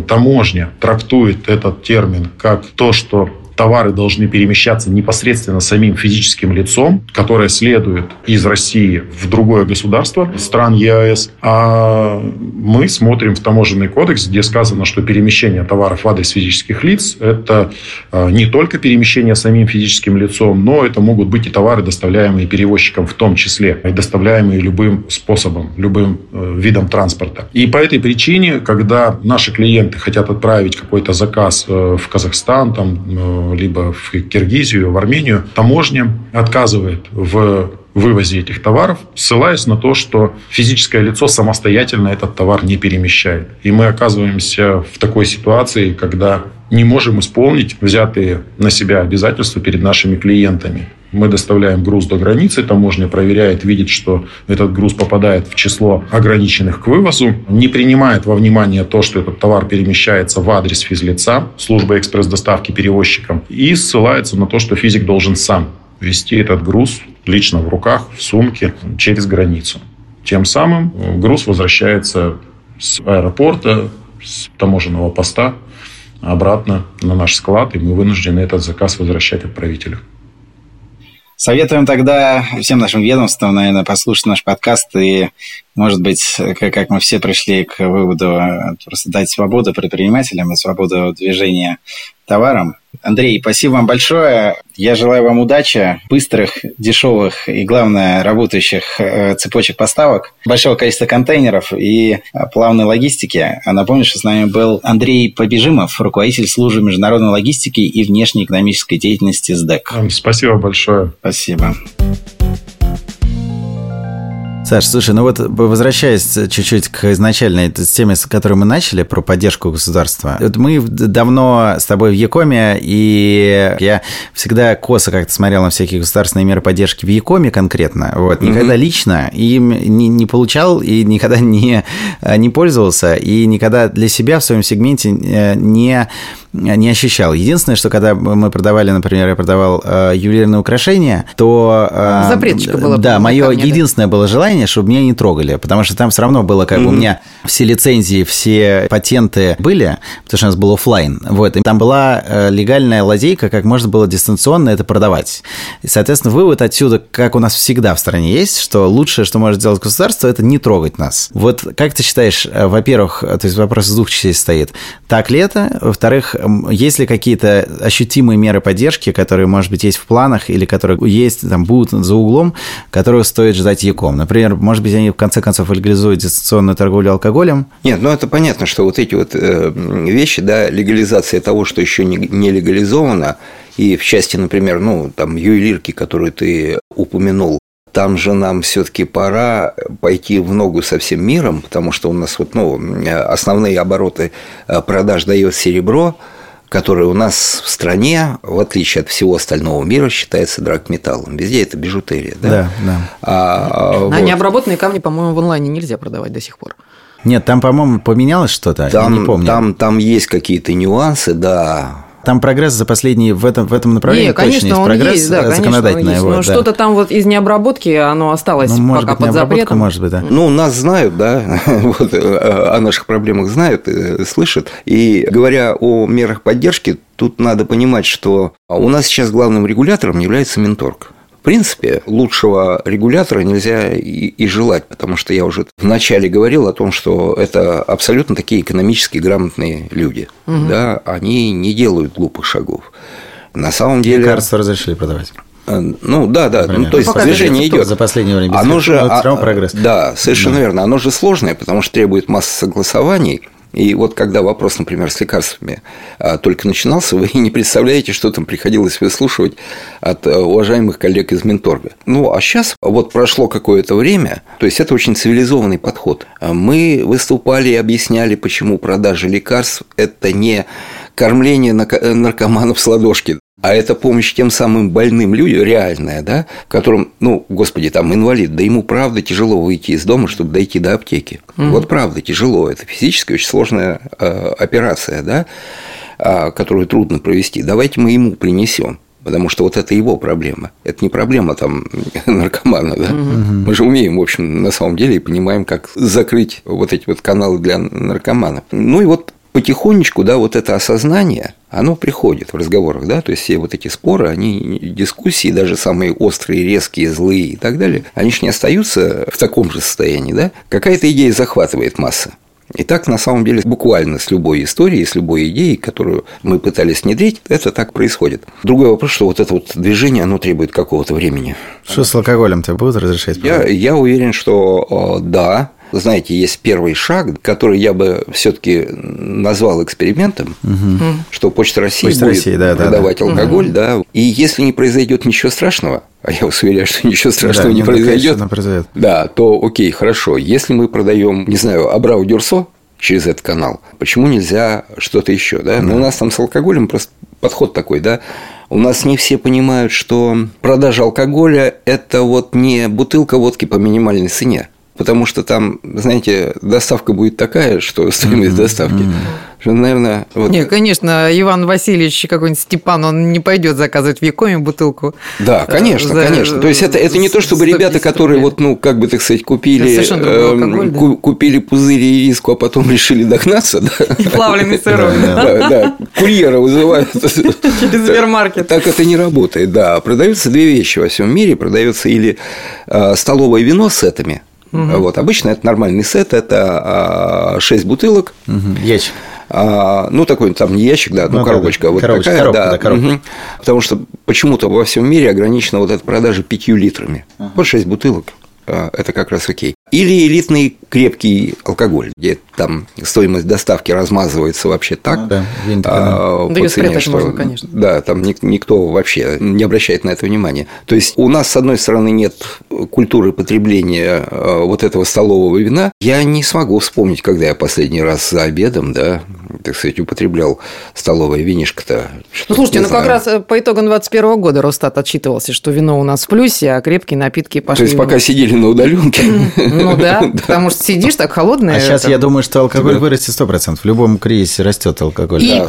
[SPEAKER 4] таможня трактует этот термин как то, что товары должны перемещаться непосредственно самим физическим лицом, которое следует из России в другое государство стран ЕАЭС. А мы смотрим в таможенный кодекс, где сказано, что перемещение товаров в адрес физических лиц – это а, не только перемещение самим физическим лицом, но это могут быть и товары, доставляемые перевозчиком в том числе, и доставляемые любым способом, любым э, видом транспорта. И по этой причине, когда наши клиенты хотят отправить какой-то заказ э, в Казахстан, там, э, либо в Киргизию, в Армению, таможня отказывает в вывозе этих товаров, ссылаясь на то, что физическое лицо самостоятельно этот товар не перемещает. И мы оказываемся в такой ситуации, когда не можем исполнить взятые на себя обязательства перед нашими клиентами. Мы доставляем груз до границы, таможня проверяет, видит, что этот груз попадает в число ограниченных к вывозу, не принимает во внимание то, что этот товар перемещается в адрес физлица, службы экспресс-доставки перевозчиком, и ссылается на то, что физик должен сам вести этот груз лично в руках, в сумке через границу. Тем самым груз возвращается с аэропорта, с таможенного поста обратно на наш склад, и мы вынуждены этот заказ возвращать отправителю.
[SPEAKER 2] Советуем тогда всем нашим ведомствам, наверное, послушать наш подкаст и, может быть, как мы все пришли к выводу, просто дать свободу предпринимателям и свободу движения товарам. Андрей, спасибо вам большое. Я желаю вам удачи, быстрых, дешевых и, главное, работающих э, цепочек поставок, большого количества контейнеров и плавной логистики. А напомню, что с нами был Андрей Побежимов, руководитель службы международной логистики и внешней экономической деятельности СДЭК.
[SPEAKER 4] Спасибо большое.
[SPEAKER 2] Спасибо. Саш, слушай, ну вот возвращаясь чуть-чуть к изначальной теме, с которой мы начали, про поддержку государства. Вот мы давно с тобой в Якоме, и я всегда косо как-то смотрел на всякие государственные меры поддержки в Якоме конкретно. Вот, никогда mm-hmm. лично им не, не получал и никогда не, не пользовался, и никогда для себя в своем сегменте э, не не ощущал. Единственное, что когда мы продавали, например, я продавал э, ювелирные украшения, то...
[SPEAKER 3] Э, Запреточка была.
[SPEAKER 2] Да, мое единственное было желание, чтобы меня не трогали, потому что там все равно было как mm-hmm. у меня все лицензии, все патенты были, потому что у нас был офлайн. Вот, и там была э, легальная лазейка, как можно было дистанционно это продавать. И, соответственно, вывод отсюда, как у нас всегда в стране есть, что лучшее, что может сделать государство, это не трогать нас. Вот как ты считаешь, э, во-первых, то есть вопрос из двух частей стоит, так ли это? Во-вторых, есть ли какие-то ощутимые меры поддержки, которые, может быть, есть в планах или которые есть, там, будут за углом, которые стоит ждать ЯКом? Например, может быть, они в конце концов легализуют дистанционную торговлю алкоголем?
[SPEAKER 1] Нет, ну это понятно, что вот эти вот э, вещи, да, легализация того, что еще не легализовано, и в части, например, ну, там, ювелирки, которую ты упомянул, там же нам все-таки пора пойти в ногу со всем миром, потому что у нас вот, ну, основные обороты э, продаж дает серебро, который у нас в стране, в отличие от всего остального мира, считается драгметаллом. Везде это бижутерия. Да,
[SPEAKER 2] да. да.
[SPEAKER 3] А, а вот. необработанные камни, по-моему, в онлайне нельзя продавать до сих пор.
[SPEAKER 2] Нет, там, по-моему, поменялось что-то.
[SPEAKER 1] Там,
[SPEAKER 2] я не помню.
[SPEAKER 1] Там, там есть какие-то нюансы, да.
[SPEAKER 2] Там прогресс за последние в этом, в этом направлении не, конечно, точно есть прогресс есть, да, законодательный. Есть,
[SPEAKER 3] но да. что-то там вот из необработки, оно осталось ну, может пока быть, под запретом.
[SPEAKER 2] Может быть, да.
[SPEAKER 1] Ну, нас знают, да, вот, о наших проблемах знают, э, слышат. И говоря о мерах поддержки, тут надо понимать, что у нас сейчас главным регулятором является Минторг. В принципе, лучшего регулятора нельзя и, и желать, потому что я уже вначале говорил о том, что это абсолютно такие экономически грамотные люди. Угу. Да, они не делают глупых шагов. На самом деле...
[SPEAKER 2] Лекарства разрешили продавать.
[SPEAKER 1] Э, ну да, да, ну, то есть ну, движение идет.
[SPEAKER 2] За последнее время.
[SPEAKER 1] Оно же, а, прогресс. Да, совершенно да. верно. Оно же сложное, потому что требует массы согласований. И вот когда вопрос, например, с лекарствами а, только начинался, вы не представляете, что там приходилось выслушивать от э, уважаемых коллег из Минторга. Ну, а сейчас вот прошло какое-то время, то есть это очень цивилизованный подход. Мы выступали и объясняли, почему продажа лекарств – это не кормление наркоманов с ладошки. А это помощь тем самым больным людям, реальная, да, которым, ну, господи, там инвалид, да ему правда тяжело выйти из дома, чтобы дойти до аптеки. Mm-hmm. Вот правда тяжело, это физически очень сложная э, операция, да, э, которую трудно провести. Давайте мы ему принесем. Потому что вот это его проблема. Это не проблема там наркомана, да. Угу. Мы же умеем, в общем, на самом деле и понимаем, как закрыть вот эти вот каналы для наркоманов. Ну и вот потихонечку, да, вот это осознание, оно приходит в разговорах, да, то есть все вот эти споры, они, дискуссии, даже самые острые, резкие, злые и так далее, они же не остаются в таком же состоянии, да, какая-то идея захватывает масса. И так, на самом деле, буквально с любой историей, с любой идеей, которую мы пытались внедрить, это так происходит. Другой вопрос, что вот это вот движение, оно требует какого-то времени.
[SPEAKER 2] Что с алкоголем-то будут разрешать?
[SPEAKER 1] Я, я уверен, что да, знаете, есть первый шаг, который я бы все-таки назвал экспериментом, угу. что Почта России Почта будет России, да, продавать да, да. алкоголь, угу. да. И если не произойдет ничего страшного, а я вас уверяю, что ничего страшного да, не ну, произойдет, произойдет, да, то окей, хорошо. Если мы продаем, не знаю, Абрау Дюрсо через этот канал, почему нельзя что-то еще, да? да. Но у нас там с алкоголем просто подход такой, да. У нас не все понимают, что продажа алкоголя – это вот не бутылка водки по минимальной цене потому что там, знаете, доставка будет такая, что стоимость доставки что, наверное...
[SPEAKER 3] Вот... Не, конечно, Иван Васильевич какой-нибудь Степан, он не пойдет заказывать в Якоме бутылку.
[SPEAKER 1] Да, конечно, за... конечно. То есть это, это не то, чтобы ребята, которые вот, ну, как бы, так сказать, купили, э, алкоголь, да? купили пузыри и риску, а потом решили догнаться. Да?
[SPEAKER 3] И плавленый сырок.
[SPEAKER 1] Да, да, курьера вызывают.
[SPEAKER 3] Через супермаркет.
[SPEAKER 1] Так это не работает, да. Продаются две вещи во всем мире. Продается или э, столовое вино с сетами, Угу. Вот, обычно это нормальный сет, это 6 а, бутылок.
[SPEAKER 2] Угу. Ящик.
[SPEAKER 1] А, ну, такой там не ящик, да, ну, ну коробочка. Да, вот коробочка, такая, коробка, да. да коробка. Угу. Потому что почему-то во всем мире ограничена вот эта продажа пятью литрами. Ага. Вот 6 бутылок. А, это как раз окей. Или элитный крепкий алкоголь, где там стоимость доставки размазывается вообще так. Ну,
[SPEAKER 3] да, а, по да цене, что, можно, конечно.
[SPEAKER 1] Да, там никто вообще не обращает на это внимания. То есть у нас, с одной стороны, нет культуры потребления а, вот этого столового вина. Я не смогу вспомнить, когда я последний раз за обедом, да, так сказать, употреблял столовое винишко-то.
[SPEAKER 3] Ну, слушайте, ну знаю. как раз э, по итогам 2021 года Росстат отчитывался, что вино у нас в плюсе, а крепкие напитки пошли.
[SPEAKER 1] То есть, пока сидели на удаленке.
[SPEAKER 3] Ну да, потому что сидишь так холодное.
[SPEAKER 2] А сейчас я думаю, что алкоголь вырастет 100%. В любом кризисе растет алкоголь.
[SPEAKER 3] И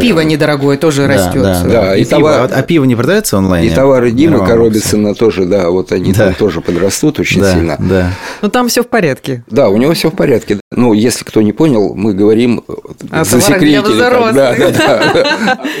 [SPEAKER 3] пиво недорогое тоже растет.
[SPEAKER 2] Да, и А пиво не продается онлайн?
[SPEAKER 1] И товары Димы Коробицына тоже, да, вот они там тоже подрастут очень сильно.
[SPEAKER 2] Да.
[SPEAKER 3] Ну там все в порядке.
[SPEAKER 1] Да, у него все в порядке. Ну, если кто не понял, мы говорим
[SPEAKER 3] засекретили. Да, да,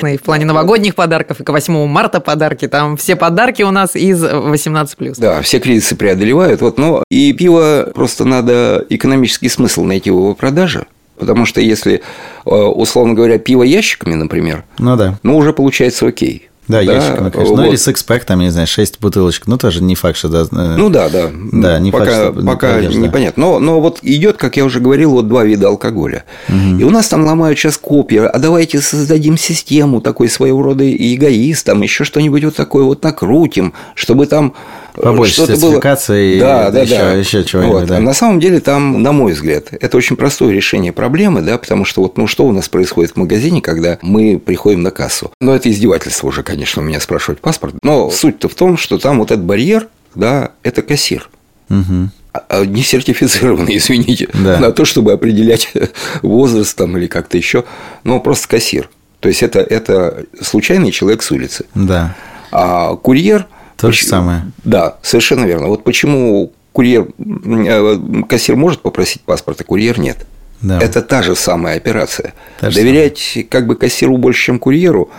[SPEAKER 3] да. И в плане новогодних подарков, и к 8 марта подарки, там все подарки у нас из 18+.
[SPEAKER 1] Да, все кризисы преодолевают. Вот, но и пиво просто надо экономический смысл найти в его продаже. Потому что если, э, условно говоря, пиво ящиками, например,
[SPEAKER 2] ну, да.
[SPEAKER 1] ну уже получается окей.
[SPEAKER 2] Да, да ящиками, конечно. Вот. Ну, или секспэк, там, я не знаю, 6 бутылочек. Ну, тоже не факт, что... Да,
[SPEAKER 1] э, ну, да, да.
[SPEAKER 2] Да, не
[SPEAKER 1] пока,
[SPEAKER 2] факт, что
[SPEAKER 1] Пока не непонятно. Но, но вот идет, как я уже говорил, вот два вида алкоголя. Угу. И у нас там ломают сейчас копии. А давайте создадим систему такой своего рода эгоист, там еще что-нибудь вот такое вот накрутим, чтобы там
[SPEAKER 2] Побольше сертификации
[SPEAKER 1] да, да,
[SPEAKER 2] еще,
[SPEAKER 1] да.
[SPEAKER 2] еще чего-нибудь. Вот.
[SPEAKER 1] Да. На самом деле там, на мой взгляд, это очень простое решение проблемы, да, потому что вот, ну, что у нас происходит в магазине, когда мы приходим на кассу? Ну, это издевательство уже, конечно, у меня спрашивать паспорт, но суть-то в том, что там вот этот барьер, да, это кассир.
[SPEAKER 2] Угу.
[SPEAKER 1] не сертифицированный, извините, да. на то, чтобы определять возраст там или как-то еще, но просто кассир. То есть это, это случайный человек с улицы.
[SPEAKER 2] Да.
[SPEAKER 1] А курьер –
[SPEAKER 2] то же самое.
[SPEAKER 1] Да, совершенно верно. Вот почему курьер, э, кассир может попросить паспорт, а курьер нет. Да. Это та же самая операция. Та же Доверять самая. как бы кассиру больше, чем курьеру,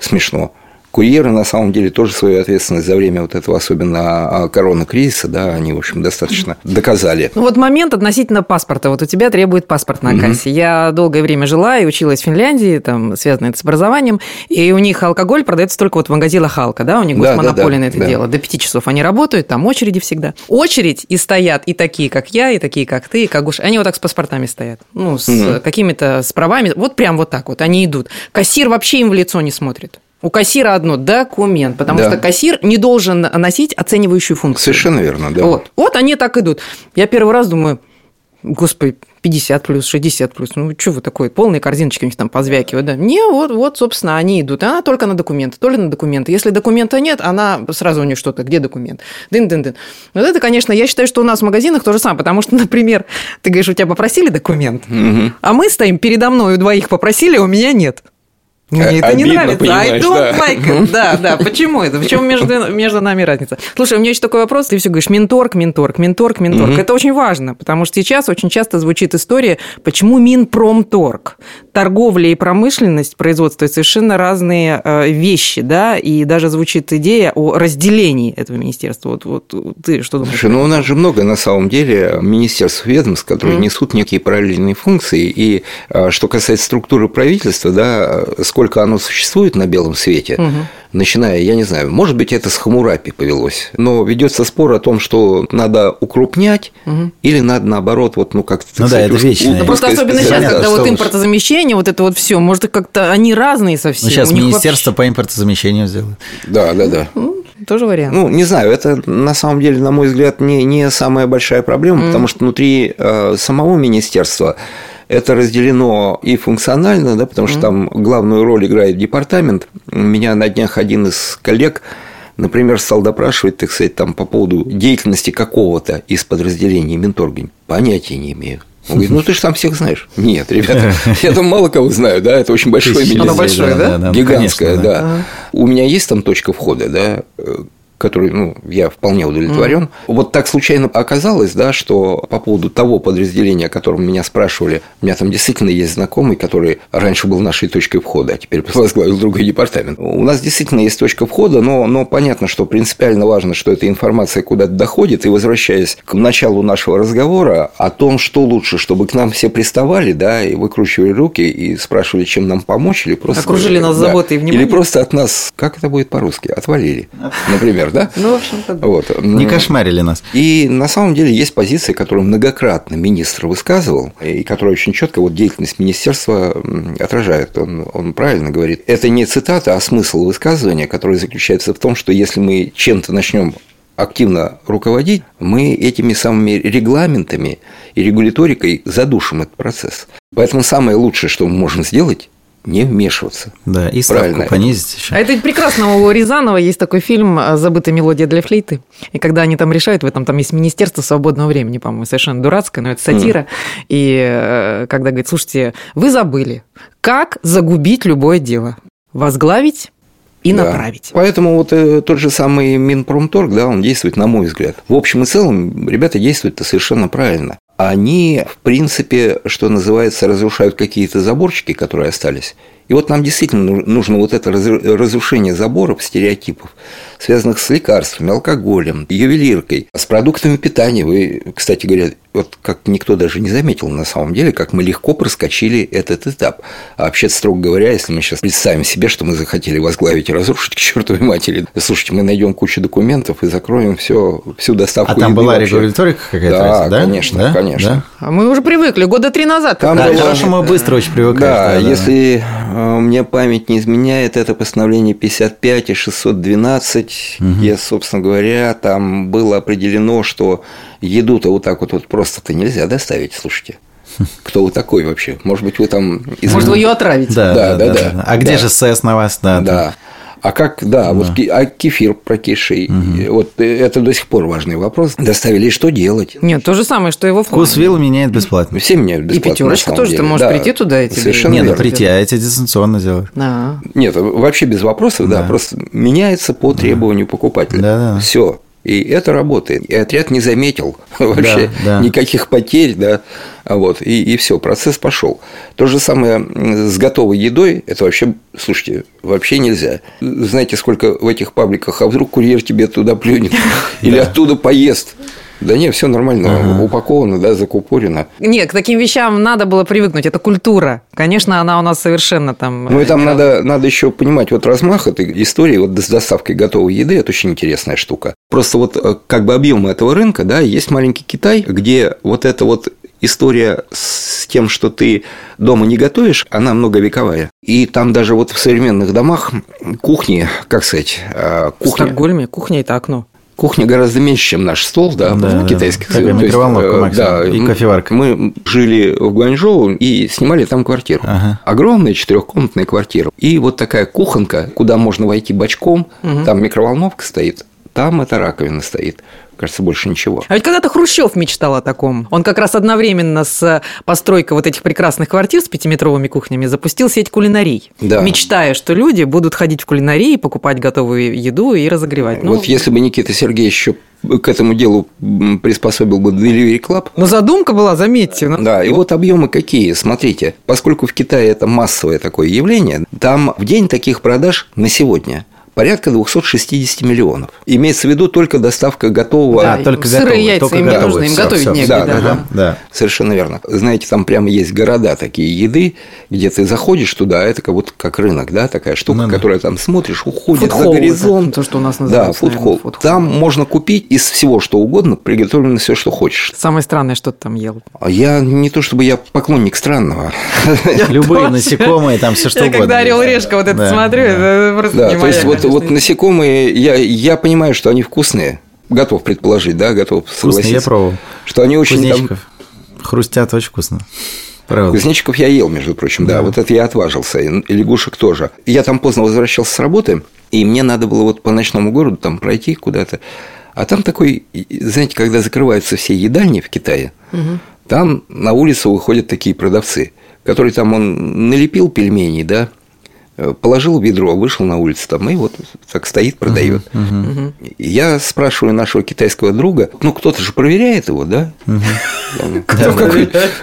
[SPEAKER 1] смешно. Курьеры, на самом деле, тоже свою ответственность за время вот этого, особенно а, коронакризиса, да, они, в общем, достаточно доказали.
[SPEAKER 3] Ну, вот момент относительно паспорта. Вот у тебя требует паспорт на кассе. Угу. Я долгое время жила и училась в Финляндии, там, связано это с образованием, и у них алкоголь продается только вот в магазинах Халка, да, у них да, монополия да, да, на это да. дело. До пяти часов они работают, там очереди всегда. Очередь и стоят и такие, как я, и такие, как ты, и как Гоша. Они вот так с паспортами стоят, ну, с угу. какими-то, с правами, вот прям вот так вот они идут. Кассир вообще им в лицо не смотрит. У кассира одно – документ, потому да. что кассир не должен носить оценивающую функцию.
[SPEAKER 1] Совершенно верно, да.
[SPEAKER 3] Вот. вот они так идут. Я первый раз думаю, господи, 50 плюс, 60 плюс, ну что вы такой, полные корзиночки у них там позвякивают, да? Не, вот, вот, собственно, они идут, она только на документы, то ли на документы. Если документа нет, она сразу у нее что-то, где документ? Дын-дын-дын. Вот это, конечно, я считаю, что у нас в магазинах то же самое, потому что, например, ты говоришь, у тебя попросили документ, угу. а мы стоим передо мной, у двоих попросили, а у меня нет. Мне это не нравится. I don't да. like it. Да, да. Почему это? Почему между, между нами разница? Слушай, у меня есть такой вопрос. Ты все говоришь Минторг, Минторг, Минторг, Минторг. Угу. Это очень важно, потому что сейчас очень часто звучит история, почему Минпромторг. Торговля и промышленность, производство – это совершенно разные э, вещи, да, и даже звучит идея о разделении этого министерства. Вот, вот ты что думаешь?
[SPEAKER 1] Слушай, ну у нас же много на самом деле министерств ведомств, которые mm. несут некие параллельные функции, и э, что касается структуры правительства, да, сколько оно существует на белом свете, угу. начиная, я не знаю, может быть, это с Хамурапи повелось, но ведется спор о том, что надо укрупнять угу. или надо наоборот, вот, ну, как-то...
[SPEAKER 2] Ну да, это вечно. Ну,
[SPEAKER 3] просто особенно сейчас, когда да, вот импортозамещение, вот это вот все, может, как-то они разные совсем.
[SPEAKER 2] Ну, сейчас министерство вообще... по импортозамещению сделают.
[SPEAKER 1] Да, да, да.
[SPEAKER 3] Ну, тоже вариант.
[SPEAKER 1] Ну, не знаю, это на самом деле, на мой взгляд, не, не самая большая проблема, mm. потому что внутри э, самого министерства это разделено и функционально, да, потому что там главную роль играет департамент. Меня на днях один из коллег например, стал допрашивать, так сказать, там по поводу деятельности какого-то из подразделений Минторга. Понятия не имею. Он говорит, ну ты же там всех знаешь. Нет, ребята, я там мало кого знаю, да, это очень большое
[SPEAKER 3] министерство. Оно большое,
[SPEAKER 1] да? Гигантское, да. У меня есть там точка входа, да, который, ну, я вполне удовлетворен. Mm. Вот так случайно оказалось, да, что по поводу того подразделения, о котором меня спрашивали, у меня там действительно есть знакомый, который раньше был нашей точкой входа, а теперь возглавил другой департамент. У нас действительно есть точка входа, но, но понятно, что принципиально важно, что эта информация куда-то доходит. И возвращаясь к началу нашего разговора о том, что лучше, чтобы к нам все приставали, да, и выкручивали руки и спрашивали, чем нам помочь, или просто...
[SPEAKER 3] Окружили нас да, заботой и вниманием.
[SPEAKER 1] Или просто от нас, как это будет по-русски, отвалили, например например, да?
[SPEAKER 3] Ну, в общем-то, да.
[SPEAKER 1] Вот.
[SPEAKER 2] Не кошмарили нас.
[SPEAKER 1] И на самом деле есть позиции, которую многократно министр высказывал, и которая очень четко вот деятельность министерства отражает. Он, он правильно говорит. Это не цитата, а смысл высказывания, который заключается в том, что если мы чем-то начнем активно руководить, мы этими самыми регламентами и регуляторикой задушим этот процесс. Поэтому самое лучшее, что мы можем сделать, не вмешиваться.
[SPEAKER 2] Да, и ставку Правильно. понизить еще.
[SPEAKER 3] А это прекрасно. У Рязанова есть такой фильм «Забытая мелодия для флейты». И когда они там решают, в этом там есть Министерство свободного времени, по-моему, совершенно дурацкое, но это сатира. Mm. И э, когда говорит, слушайте, вы забыли, как загубить любое дело? Возглавить и да. направить.
[SPEAKER 1] Поэтому вот э, тот же самый Минпромторг, да, он действует, на мой взгляд. В общем и целом, ребята действуют-то совершенно правильно они, в принципе, что называется, разрушают какие-то заборчики, которые остались. И вот нам действительно нужно вот это разрушение заборов, стереотипов, связанных с лекарствами, алкоголем, ювелиркой, с продуктами питания. Вы, кстати говоря, вот как никто даже не заметил на самом деле, как мы легко проскочили этот этап. А вообще, строго говоря, если мы сейчас представим себе, что мы захотели возглавить и разрушить к чертовой матери, слушайте, мы найдем кучу документов и закроем все, всю доставку.
[SPEAKER 2] А там была регуляторика какая-то?
[SPEAKER 1] Да, да, конечно, да? конечно.
[SPEAKER 3] Да? А мы уже привыкли, года три назад.
[SPEAKER 2] Там да, хорошо, мы быстро очень привыкли.
[SPEAKER 1] Да, да, если да. мне память не изменяет, это постановление 55 и 612, угу. где, собственно говоря, там было определено, что еду-то вот так вот, вот просто-то нельзя доставить, слушайте. Кто вы такой вообще? Может быть, вы там...
[SPEAKER 3] Из... Может, вы ее отравите?
[SPEAKER 2] Да, да, да. да, да. А где да. же СС на вас?
[SPEAKER 1] Да, да. А как, да, да. вот а кефир прокисший, угу. вот это до сих пор важный вопрос. Доставили, и что делать?
[SPEAKER 3] Нет, то же самое, что его
[SPEAKER 2] вкус вилл меняет бесплатно.
[SPEAKER 1] Все меняют бесплатно.
[SPEAKER 3] И пятерочка тоже, деле. ты можешь да, прийти туда и тебе...
[SPEAKER 2] Совершенно Нет, ну прийти, а эти дистанционно делают.
[SPEAKER 3] Да.
[SPEAKER 1] Нет, вообще без вопросов, да, да просто меняется по требованию покупателя. Да, да. Все. И это работает. И отряд не заметил вообще да, да. никаких потерь, да. Вот, и, и все, процесс пошел. То же самое с готовой едой, это вообще, слушайте, вообще нельзя. Знаете, сколько в этих пабликах, а вдруг курьер тебе туда плюнет или оттуда поест. Да нет, все нормально, ага. упаковано, да, закупорено.
[SPEAKER 3] Нет, к таким вещам надо было привыкнуть, это культура. Конечно, она у нас совершенно там...
[SPEAKER 1] Ну и там надо, надо еще понимать, вот размах этой истории вот с доставкой готовой еды, это очень интересная штука. Просто вот э, как бы объем этого рынка, да, есть маленький Китай, где вот это вот история с тем, что ты дома не готовишь, она многовековая. И там даже вот в современных домах кухни, как сказать,
[SPEAKER 3] э, кухня... В Стокгольме кухня – это окно.
[SPEAKER 1] Кухня гораздо меньше, чем наш стол, да, да в китайских.
[SPEAKER 2] Такая микроволновка, да, и кофеварка.
[SPEAKER 1] Мы жили в Гуанчжоу и снимали там квартиру. Ага. Огромная четырехкомнатная квартира. И вот такая кухонка, куда можно войти бочком, угу. там микроволновка стоит, там эта раковина стоит. Кажется, больше ничего.
[SPEAKER 3] А ведь когда-то Хрущев мечтал о таком. Он как раз одновременно с постройкой вот этих прекрасных квартир с пятиметровыми кухнями запустил сеть кулинарий. Да. Мечтая, что люди будут ходить в кулинарии, покупать готовую еду и разогревать.
[SPEAKER 1] Ну, вот если бы Никита Сергеевич еще к этому делу приспособил бы Delivery Club.
[SPEAKER 3] Но задумка была, заметьте.
[SPEAKER 1] Ну. Да, и вот объемы какие, смотрите. Поскольку в Китае это массовое такое явление, там в день таких продаж на сегодня – порядка 260 миллионов. Имеется в виду только доставка готового.
[SPEAKER 3] Да, только Сырые готовые, яйца только им готовые. нужно, им все, готовить все, негде. Да, да,
[SPEAKER 1] да, да, совершенно верно. Знаете, там прямо есть города такие еды, где ты заходишь туда, а это как будто как рынок, да, такая штука, ну, которая там смотришь, уходит за горизонт.
[SPEAKER 3] То, что у нас называется.
[SPEAKER 1] Да, фудхолл. Фуд там можно купить из всего, что угодно, приготовлено все, что хочешь.
[SPEAKER 3] Самое странное, что ты там ел?
[SPEAKER 1] А я не то чтобы я поклонник странного.
[SPEAKER 2] Любые насекомые, там все что угодно.
[SPEAKER 3] Я когда орел решка вот это смотрю, это просто не
[SPEAKER 1] то есть вот вот насекомые, я, я понимаю, что они вкусные. Готов предположить, да, готов
[SPEAKER 2] согласиться. Вкусные, я пробовал.
[SPEAKER 1] Что они очень...
[SPEAKER 2] Кузнечиков. Там... Хрустят очень вкусно.
[SPEAKER 1] Правда. Кузнечиков я ел, между прочим, да. да. Вот это я отважился. И лягушек тоже. Я там поздно возвращался с работы, и мне надо было вот по ночному городу там пройти куда-то. А там такой, знаете, когда закрываются все едальни в Китае, угу. там на улицу выходят такие продавцы, которые там он налепил пельменей, да, положил ведро, вышел на улицу там и вот так стоит, продает. Uh-huh, uh-huh. Я спрашиваю нашего китайского друга, ну кто-то же проверяет его, да?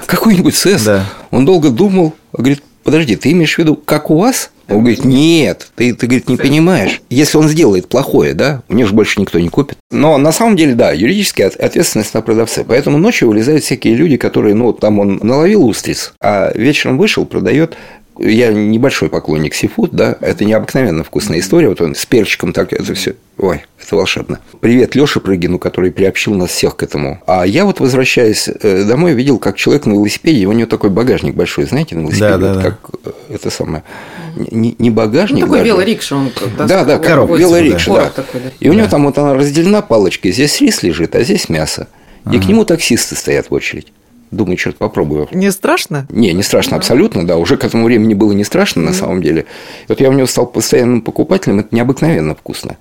[SPEAKER 1] Какой-нибудь СЭС. Он долго думал, говорит, подожди, ты имеешь в виду, как у вас? Он говорит, нет, ты, ты говорит, не понимаешь. Если он сделает плохое, да, у него же больше никто не купит. Но на самом деле, да, юридическая ответственность на продавце. Поэтому ночью вылезают всякие люди, которые, ну, там он наловил устриц, а вечером вышел, продает я небольшой поклонник сифуд, да, это необыкновенно вкусная история, вот он с перчиком так, это все, ой, это волшебно. Привет Лёше Прыгину, который приобщил нас всех к этому. А я вот, возвращаясь э, домой, видел, как человек на велосипеде, у него такой багажник большой, знаете, на велосипеде, да, да, вот да. как э, это самое, не, не багажник ну,
[SPEAKER 3] такой даже. велорикша он.
[SPEAKER 1] Да, да, как велорикша, да. Такой, да. И у него там вот она разделена палочкой, здесь рис лежит, а здесь мясо. И к нему таксисты стоят в очередь. Думаю, черт, попробую.
[SPEAKER 3] Не страшно?
[SPEAKER 1] Не, не страшно, абсолютно, да. Уже к этому времени было не страшно, на самом деле. Вот я у него стал постоянным покупателем, это необыкновенно вкусно.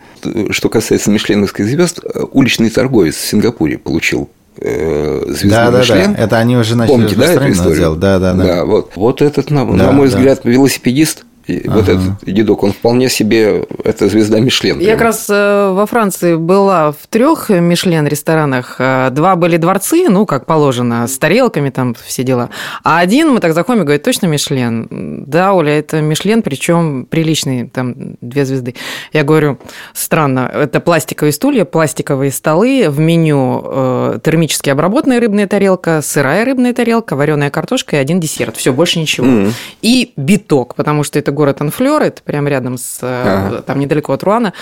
[SPEAKER 1] Что касается мишленовских звезд, уличный торговец в Сингапуре получил э, звезду да, Мишлен.
[SPEAKER 2] Да, да, это они уже начали
[SPEAKER 1] Помните, да, эту историю?
[SPEAKER 2] Делать? Да, да, да.
[SPEAKER 1] да вот, вот этот, на, да, на мой да. взгляд, велосипедист и ага. Вот этот дедок, он вполне себе, это звезда Мишлен.
[SPEAKER 3] Я как раз э, во Франции была в трех Мишлен ресторанах. Э, два были дворцы, ну, как положено, с тарелками там все дела. А один мы так заходим и говорит, точно Мишлен? Да, Оля, это Мишлен, причем приличный, там две звезды. Я говорю, странно, это пластиковые стулья, пластиковые столы, в меню э, термически обработанная рыбная тарелка, сырая рыбная тарелка, вареная картошка и один десерт. Все, больше ничего. Mm-hmm. И биток, потому что это город Анфлер, это прямо рядом с, э, ага. там недалеко от Руана,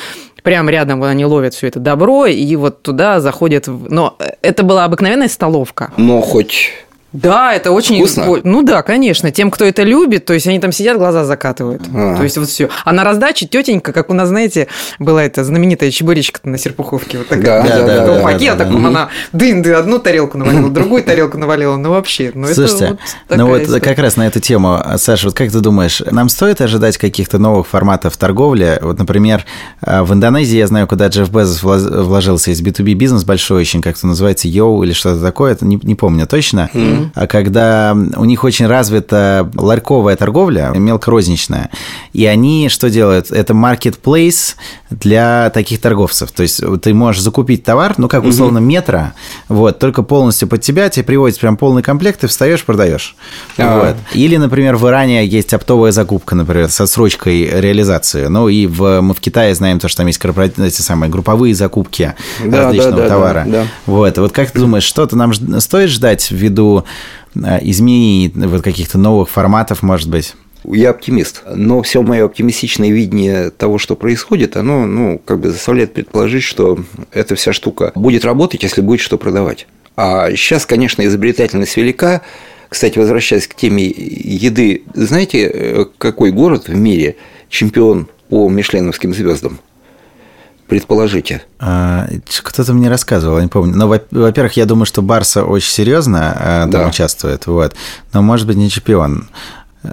[SPEAKER 3] прямо рядом они ловят все это добро, и вот туда заходят... Но это была обыкновенная столовка.
[SPEAKER 1] Но хоть
[SPEAKER 3] да, это очень
[SPEAKER 1] вкусно.
[SPEAKER 3] Ну да, конечно. Тем, кто это любит, то есть они там сидят, глаза закатывают. А. То есть вот все. А на раздаче тетенька, как у нас, знаете, была эта знаменитая чебуречка на Серпуховке, вот такая, да, да, да, пакет, да, да, да. она дын, ты одну тарелку навалила, другую тарелку навалила, ну вообще. Ну,
[SPEAKER 2] Слушайте,
[SPEAKER 3] это
[SPEAKER 2] вот ну вот история. как раз на эту тему, Саша, вот как ты думаешь, нам стоит ожидать каких-то новых форматов торговли? Вот, например, э, в Индонезии я знаю, куда Джефф Безос вложился из B2B бизнес большой очень, как-то называется Йоу или что-то такое, это не, не помню точно. Mm-hmm. Угу. когда у них очень развита ларьковая торговля, мелкорозничная, и они что делают? Это marketplace для таких торговцев. То есть ты можешь закупить товар, ну, как условно, угу. метро, вот, только полностью под тебя, тебе приводят прям полный комплект, ты встаешь, продаешь. А. Вот. Или, например, в Иране есть оптовая закупка, например, со срочкой реализации. Ну, и в, мы в Китае знаем то, что там есть корпоративные, эти самые групповые закупки да, различного да, да, товара. Да, да. Вот. Вот как ты думаешь, что-то нам стоит ждать ввиду изменений, вот каких-то новых форматов, может быть?
[SPEAKER 1] Я оптимист, но все мое оптимистичное видение того, что происходит, оно, ну, как бы заставляет предположить, что эта вся штука будет работать, если будет что продавать. А сейчас, конечно, изобретательность велика. Кстати, возвращаясь к теме еды, знаете, э, какой город в мире чемпион по мишленовским звездам? Предположите.
[SPEAKER 2] А, кто-то мне рассказывал, я не помню. Но, во-первых, я думаю, что Барса очень серьезно э, там да. участвует, вот. Но, может быть, не чемпион.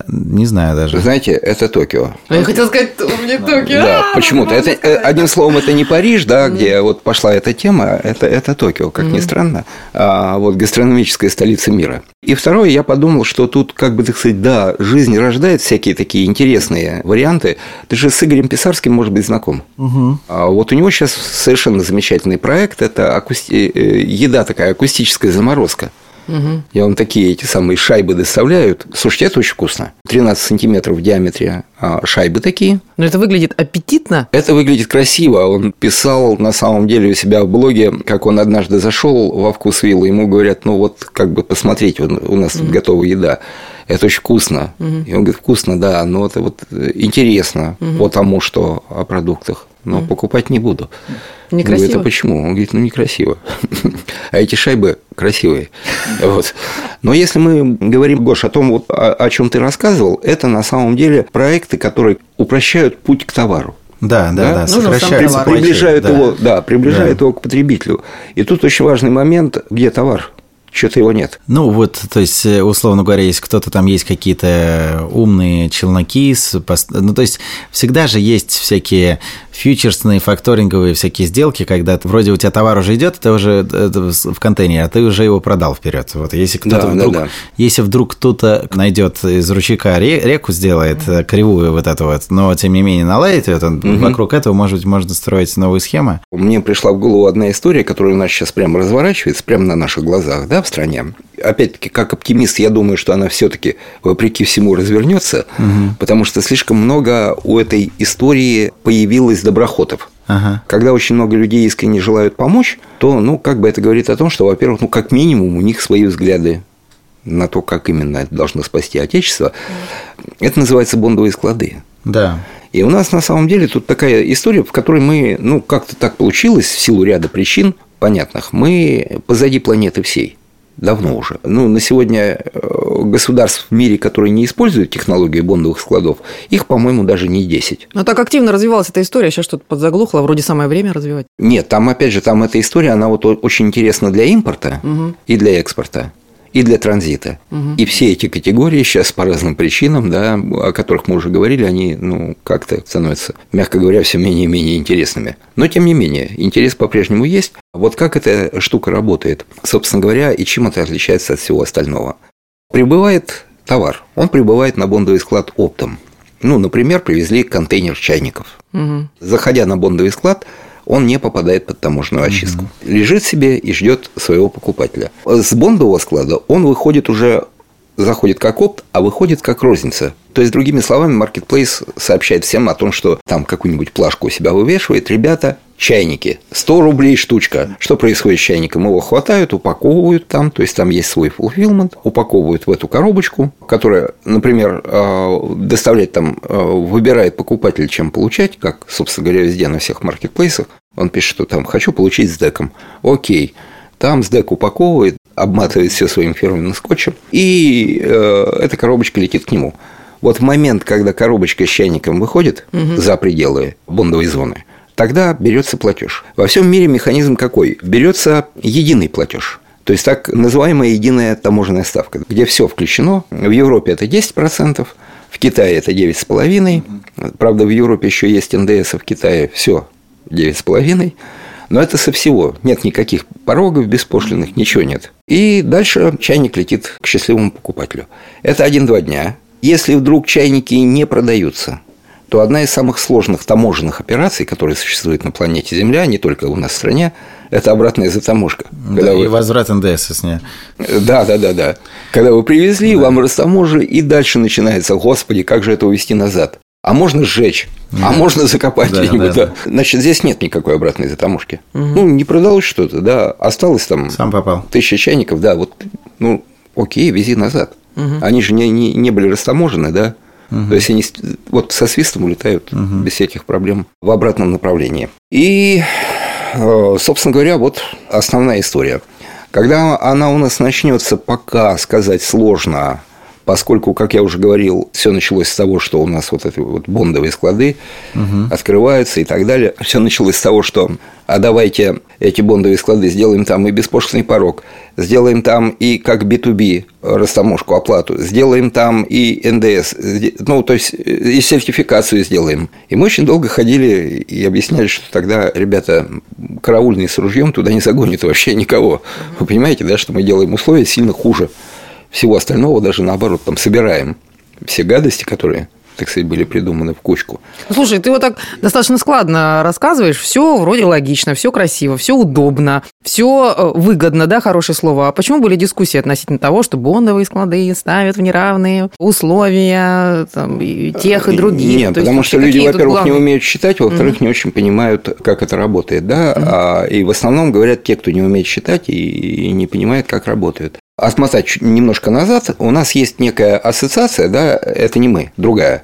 [SPEAKER 2] Не знаю даже.
[SPEAKER 1] Вы знаете, это Токио.
[SPEAKER 3] А я хотел сказать, у меня Токио.
[SPEAKER 1] Да, почему-то. Это, э, одним словом, это не Париж, да, где вот пошла эта тема, это, это Токио, как ни странно. А вот гастрономическая столица мира. И второе, я подумал, что тут, как бы так сказать, да, жизнь рождает всякие такие интересные варианты. Ты же с Игорем Писарским, может быть, знаком. Угу. А вот у него сейчас совершенно замечательный проект. Это акусти... Э, еда такая, акустическая заморозка. Угу. Я вам такие эти самые шайбы доставляют. Слушайте, это очень вкусно. 13 сантиметров в диаметре а, шайбы такие.
[SPEAKER 3] Но это выглядит аппетитно?
[SPEAKER 1] Это выглядит красиво. Он писал на самом деле у себя в блоге, как он однажды зашел во вкус вилла, ему говорят, ну вот как бы посмотреть, у нас угу. готова еда. Это очень вкусно. Угу. И он говорит, вкусно, да, но это вот интересно угу. по тому, что о продуктах но mm. покупать не буду.
[SPEAKER 3] Некрасиво. Говорю,
[SPEAKER 1] это почему? Он говорит, ну некрасиво. а эти шайбы красивые. вот. Но если мы говорим, Гош, о том, вот, о, о чем ты рассказывал, это на самом деле проекты, которые упрощают путь к товару.
[SPEAKER 2] Да, да, да, да
[SPEAKER 1] сокращают, приближают да. его, да, приближают да. его к потребителю. И тут очень важный момент, где товар что-то его нет.
[SPEAKER 2] Ну, вот, то есть, э, условно говоря, если кто-то там есть какие-то умные челноки, ну, то есть, всегда же есть всякие фьючерсные, факторинговые всякие сделки, когда вроде у тебя товар уже идет, ты уже в контейнере, а ты уже его продал вперед. Вот если кто-то да, вдруг, да, да. если вдруг кто-то найдет из ручейка реку, сделает кривую вот эту вот, но тем не менее наладит это, mm-hmm. вокруг этого, может быть, можно строить новые схемы.
[SPEAKER 1] Мне пришла в голову одна история, которая у нас сейчас прямо разворачивается, прямо на наших глазах, да, в стране. Опять-таки, как оптимист, я думаю, что она все-таки, вопреки всему, развернется, угу. потому что слишком много у этой истории появилось доброхотов. Ага. Когда очень много людей искренне желают помочь, то, ну, как бы это говорит о том, что, во-первых, ну, как минимум, у них свои взгляды на то, как именно это должно спасти Отечество. Это называется бондовые склады.
[SPEAKER 2] Да.
[SPEAKER 1] И у нас на самом деле тут такая история, в которой мы, ну, как-то так получилось в силу ряда причин понятных, мы позади планеты всей давно уже. Ну, на сегодня э, государств в мире, которые не используют технологию бондовых складов, их, по-моему, даже не 10.
[SPEAKER 3] Но так активно развивалась эта история, сейчас что-то подзаглухло, вроде самое время развивать.
[SPEAKER 1] Нет, там, опять же, там эта история, она вот очень интересна для импорта угу. и для экспорта и для транзита. Угу. И все эти категории сейчас по разным причинам, да, о которых мы уже говорили, они ну, как-то становятся, мягко говоря, все менее и менее интересными. Но, тем не менее, интерес по-прежнему есть. Вот как эта штука работает, собственно говоря, и чем это отличается от всего остального. Прибывает товар, он прибывает на бондовый склад оптом. Ну, например, привезли контейнер чайников. Угу. Заходя на бондовый склад, он не попадает под таможенную очистку. Угу. Лежит себе и ждет своего покупателя. С бондового склада он выходит уже заходит как опт, а выходит как розница. То есть, другими словами, Marketplace сообщает всем о том, что там какую-нибудь плашку у себя вывешивает. Ребята, чайники. 100 рублей штучка. Что происходит с чайником? Его хватают, упаковывают там, то есть там есть свой fulfillment, упаковывают в эту коробочку, которая, например, э, доставлять там, э, выбирает покупатель, чем получать, как, собственно говоря, везде на всех маркетплейсах. Он пишет, что там хочу получить с деком. Окей. Там сдек упаковывает, обматывает все своим фирменным скотчем, и э, эта коробочка летит к нему. Вот в момент, когда коробочка с чайником выходит угу. за пределы бондовой зоны, тогда берется платеж. Во всем мире механизм какой? Берется единый платеж. То есть так называемая единая таможенная ставка, где все включено. В Европе это 10%, в Китае это 9,5%. Правда, в Европе еще есть НДС, а в Китае все 9,5%. Но это со всего. Нет никаких порогов беспошлиных, ничего нет. И дальше чайник летит к счастливому покупателю. Это один-два дня. Если вдруг чайники не продаются, то одна из самых сложных таможенных операций, которые существуют на планете Земля, не только у нас в стране, это обратная затаможка.
[SPEAKER 2] Да, вы... и возврат НДС с ней.
[SPEAKER 1] Да, да, да, да. Когда вы привезли, да. вам растаможили, и дальше начинается, господи, как же это увезти назад? А можно сжечь, а да. а можно закопать да, где-нибудь. Да, да. Значит, здесь нет никакой обратной затаможки. Угу. Ну, не продалось что-то, да, осталось там
[SPEAKER 2] Сам попал.
[SPEAKER 1] тысяча чайников, да, вот, ну, окей, вези назад. Угу. Они же не, не, не были растаможены, да. Угу. То есть они вот со свистом улетают угу. без всяких проблем в обратном направлении. И, э, собственно говоря, вот основная история. Когда она у нас начнется, пока сказать сложно, поскольку, как я уже говорил, все началось с того, что у нас вот эти вот бондовые склады угу. открываются и так далее. Все началось с того, что а давайте эти бондовые склады сделаем там и беспошлиный порог, сделаем там и как B2B растаможку, оплату, сделаем там и НДС, ну, то есть и сертификацию сделаем. И мы очень долго ходили и объясняли, что тогда, ребята, караульные с ружьем туда не загонят вообще никого. Вы понимаете, да, что мы делаем условия сильно хуже всего остального даже наоборот там собираем все гадости, которые так сказать, были придуманы в кучку.
[SPEAKER 3] Слушай, ты вот так достаточно складно рассказываешь, все вроде логично, все красиво, все удобно, все э, выгодно, да, хорошее слово. А почему были дискуссии относительно того, что бондовые склады ставят в неравные условия там, и тех и других?
[SPEAKER 1] Нет, То потому есть, что люди, во-первых, главные... не умеют считать, во-вторых, mm-hmm. не очень понимают, как это работает, да, mm-hmm. а, и в основном говорят те, кто не умеет считать и, и не понимает, как работают отмотать немножко назад, у нас есть некая ассоциация, да, это не мы, другая,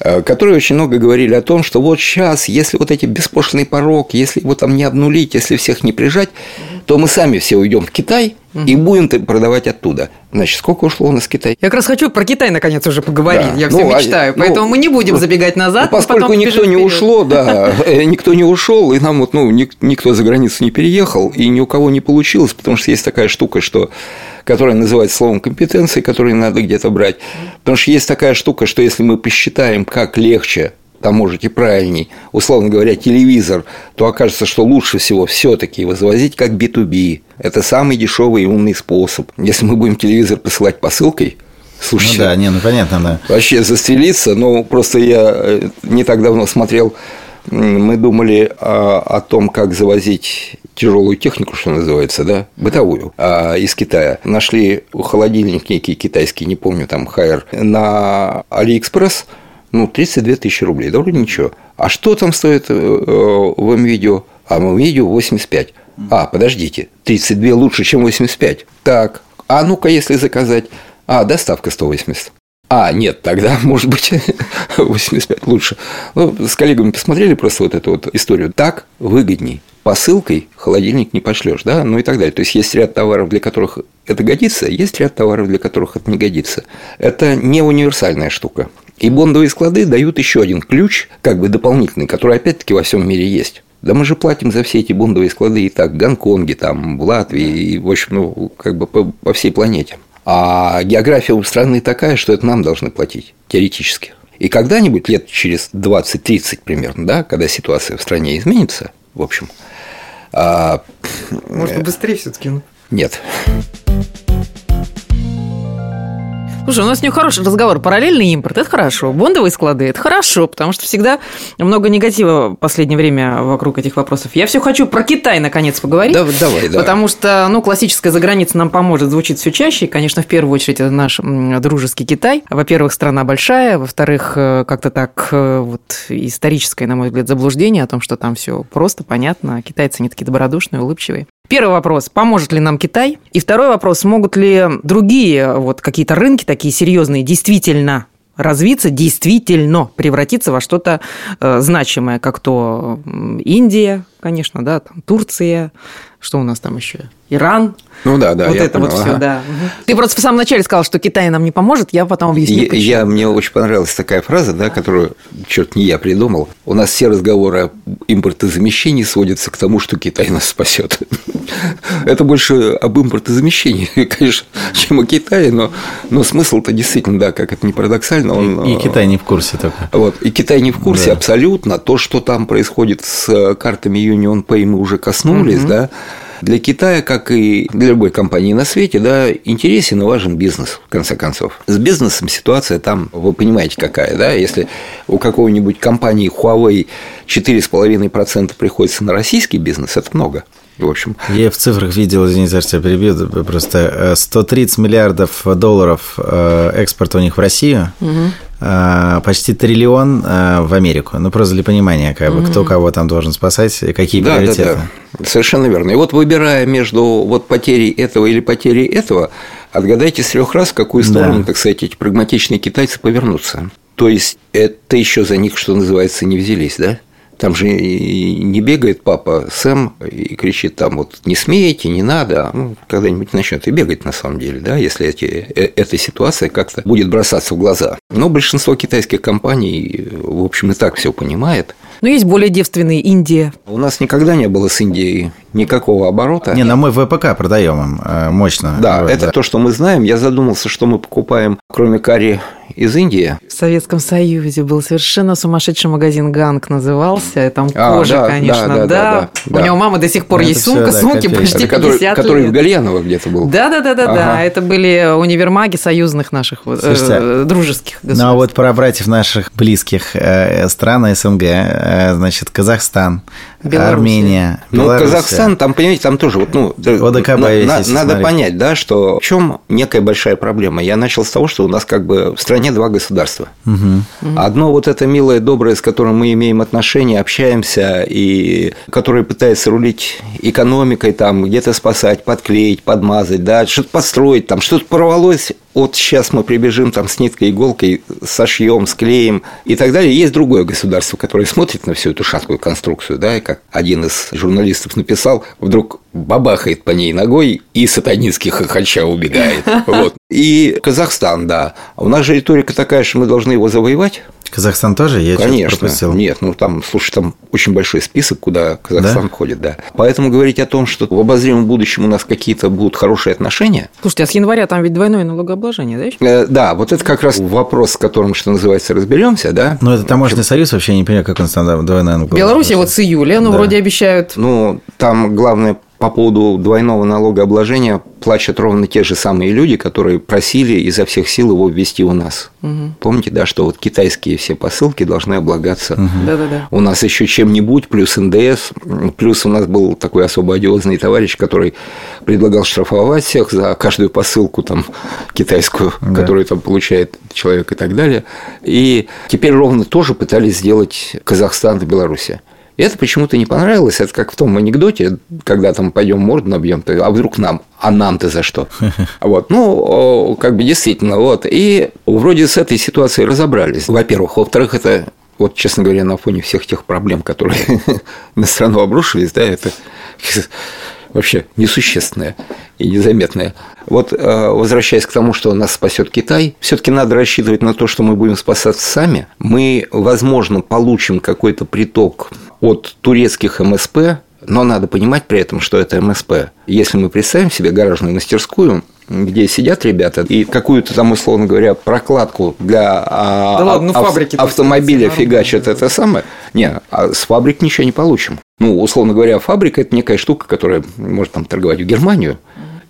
[SPEAKER 1] э, которые очень много говорили о том, что вот сейчас, если вот эти беспошлиный порог, если его там не обнулить, если всех не прижать, то мы сами все уйдем в Китай и будем продавать оттуда. Значит, сколько ушло у нас Китай?
[SPEAKER 3] Я как раз хочу про Китай наконец уже поговорить. Да. Я все ну, а, мечтаю. А, поэтому ну, мы не будем ну, забегать назад.
[SPEAKER 1] Ну, поскольку никто не вперед. ушло, да, э, никто не ушел, и нам вот, ну, никто за границу не переехал, и ни у кого не получилось, потому что есть такая штука, что которая называется словом компетенции, которые надо где-то брать. Потому что есть такая штука, что если мы посчитаем, как легче там можете правильней, условно говоря, телевизор, то окажется, что лучше всего все-таки ввозить как B2B. Это самый дешевый и умный способ. Если мы будем телевизор посылать посылкой, Слушайте,
[SPEAKER 2] ну да, не, ну понятно, да.
[SPEAKER 1] Вообще застрелиться, но просто я э, не так давно смотрел мы думали о, о том, как завозить тяжелую технику, что называется, да, бытовую, а, из Китая. Нашли холодильник некий китайский, не помню, там, Haier, на Алиэкспресс, ну, 32 тысячи рублей, да вроде ничего. А что там стоит э, в МВидео? А в МВидео 85. А, подождите, 32 лучше, чем 85. Так, а ну-ка, если заказать. А, доставка 180. А, нет, тогда, может быть, 85 лучше. Ну, с коллегами посмотрели просто вот эту вот историю. Так выгодней. Посылкой холодильник не пошлешь, да, ну и так далее. То есть есть ряд товаров, для которых это годится, есть ряд товаров, для которых это не годится. Это не универсальная штука. И бондовые склады дают еще один ключ, как бы дополнительный, который опять-таки во всем мире есть. Да мы же платим за все эти бондовые склады и так в Гонконге, там, в Латвии, и, в общем, ну, как бы по, по всей планете. А география у страны такая, что это нам должны платить, теоретически. И когда-нибудь, лет через 20-30 примерно, да, когда ситуация в стране изменится, в общем...
[SPEAKER 3] А... Может, быстрее все-таки?
[SPEAKER 1] Нет.
[SPEAKER 3] Слушай, у нас с ним хороший разговор. Параллельный импорт – это хорошо. Бондовые склады – это хорошо, потому что всегда много негатива в последнее время вокруг этих вопросов. Я все хочу про Китай, наконец, поговорить.
[SPEAKER 1] Давай, давай.
[SPEAKER 3] Потому что, ну, классическая заграница нам поможет, звучит все чаще. И, конечно, в первую очередь, это наш дружеский Китай. Во-первых, страна большая. Во-вторых, э, как-то так э, вот историческое, на мой взгляд, заблуждение о том, что там все просто, понятно. Китайцы не такие добродушные, улыбчивые. Первый вопрос, поможет ли нам Китай? И второй вопрос, могут ли другие вот какие-то рынки такие серьезные действительно развиться, действительно превратиться во что-то э, значимое, как то Индия, конечно, да, там Турция, Что у нас там еще? Иран.
[SPEAKER 1] Ну да, да.
[SPEAKER 3] Вот это понял, вот ага. все, да. Ты просто в самом начале сказал, что Китай нам не поможет, я потом объясню.
[SPEAKER 1] Я, я мне очень понравилась такая фраза, да, которую, черт, не я придумал. У нас все разговоры о импортозамещении сводятся к тому, что Китай нас спасет. Это больше об импортозамещении, конечно, чем о Китае, но, но смысл-то действительно, да, как это не парадоксально.
[SPEAKER 2] Он, и, и Китай не в курсе только.
[SPEAKER 1] Вот, и Китай не в курсе да. абсолютно. То, что там происходит с картами Union Pay, мы уже коснулись, угу. да. Для Китая, как и для любой компании на свете, да, интересен и важен бизнес, в конце концов. С бизнесом ситуация там, вы понимаете, какая, да, если у какой-нибудь компании Huawei 4,5% приходится на российский бизнес, это много. В общем.
[SPEAKER 2] Я в цифрах видел, извините, я перебью, просто 130 э, миллиардов долларов э, экспорта у них в Россию, угу. почти триллион в Америку. Ну, просто для понимания, как бы, угу. кто кого там должен спасать, какие да, приоритеты.
[SPEAKER 1] Да, да. Совершенно верно. И вот выбирая между вот потерей этого или потерей этого, отгадайте с трех раз, в какую сторону, да. так сказать, эти прагматичные китайцы повернутся. То есть это еще за них, что называется, не взялись, да? Там же не бегает папа Сэм и кричит там вот не смейте, не надо, ну, когда-нибудь начнет и бегать на самом деле, да, если эти, э, эта ситуация как-то будет бросаться в глаза. Но большинство китайских компаний, в общем, и так все понимает.
[SPEAKER 3] Но есть более девственные Индия.
[SPEAKER 1] У нас никогда не было с Индией никакого оборота.
[SPEAKER 2] Не, но мы ВПК продаем им э, мощно.
[SPEAKER 1] Да, вот, это да. то, что мы знаем. Я задумался, что мы покупаем, кроме карри из Индии.
[SPEAKER 3] В Советском Союзе был совершенно сумасшедший магазин «Ганг» назывался. Там а, кожа, да, конечно, да. да, да, да У него мама до сих пор ну, есть сумка, все, сумки да, почти
[SPEAKER 1] это 50 который, который в Гальяново где-то был.
[SPEAKER 3] Да-да-да, ага. да. это были универмаги союзных наших Слушайте, э, дружеских
[SPEAKER 2] государств. Ну, а вот про братьев наших близких э, стран СНГ, э, значит, Казахстан, Белоруссия. Армения,
[SPEAKER 1] Ну, Казахстан, там, понимаете, там тоже вот, ну, ОДКБ на, на, надо понять, да, что в чем некая большая проблема. Я начал с того, что у нас как бы в стране два государства. Угу. Одно вот это милое, доброе, с которым мы имеем отношения, общаемся, и которое пытается рулить экономикой, там, где-то спасать, подклеить, подмазать, да, что-то построить, там, что-то порвалось, вот сейчас мы прибежим там с ниткой, иголкой, сошьем, склеим и так далее. Есть другое государство, которое смотрит на всю эту шаткую конструкцию, да, и как один из журналистов написал, вдруг бабахает по ней ногой и сатанинский хохоча убегает. Вот. И Казахстан, да. У нас же риторика такая, что мы должны его завоевать.
[SPEAKER 2] Казахстан тоже? Я
[SPEAKER 1] Конечно. Пропустил. Нет, ну там, слушай, там очень большой список, куда Казахстан да? входит, да. Поэтому говорить о том, что в обозримом будущем у нас какие-то будут хорошие отношения.
[SPEAKER 3] Слушайте, а с января там ведь двойное налогообложение,
[SPEAKER 1] да? Э, да, вот это как раз вопрос, с которым, что называется, разберемся, да.
[SPEAKER 2] Ну, это таможенный союз вообще не понимаю, как он там двойное налогообложение.
[SPEAKER 3] Беларусь вот с июля, ну, да. вроде обещают.
[SPEAKER 1] Ну, там главное по поводу двойного налогообложения плачут ровно те же самые люди, которые просили изо всех сил его ввести у нас. Угу. Помните, да, что вот китайские все посылки должны облагаться угу. у нас еще чем-нибудь, плюс НДС, плюс у нас был такой особо одиозный товарищ, который предлагал штрафовать всех за каждую посылку там китайскую, да. которую там получает человек и так далее. И теперь ровно тоже пытались сделать Казахстан и Беларусь. И это почему-то не понравилось. Это как в том анекдоте, когда там пойдем морду набьем, а вдруг нам, а нам-то за что? Вот, ну, как бы действительно, вот. И вроде с этой ситуацией разобрались. Во-первых. Во-вторых, это вот, честно говоря, на фоне всех тех проблем, которые на страну обрушились, да, это вообще несущественное и незаметное. Вот э, возвращаясь к тому, что нас спасет Китай, все-таки надо рассчитывать на то, что мы будем спасаться сами. Мы, возможно, получим какой-то приток от турецких МСП, но надо понимать при этом, что это МСП. Если мы представим себе гаражную мастерскую, где сидят ребята и какую-то там, условно говоря, прокладку для а, да ладно, ну, фабрики автомобиля фигачат это самое, не, а с фабрик ничего не получим. Ну, условно говоря, фабрика – это некая штука, которая может там торговать в Германию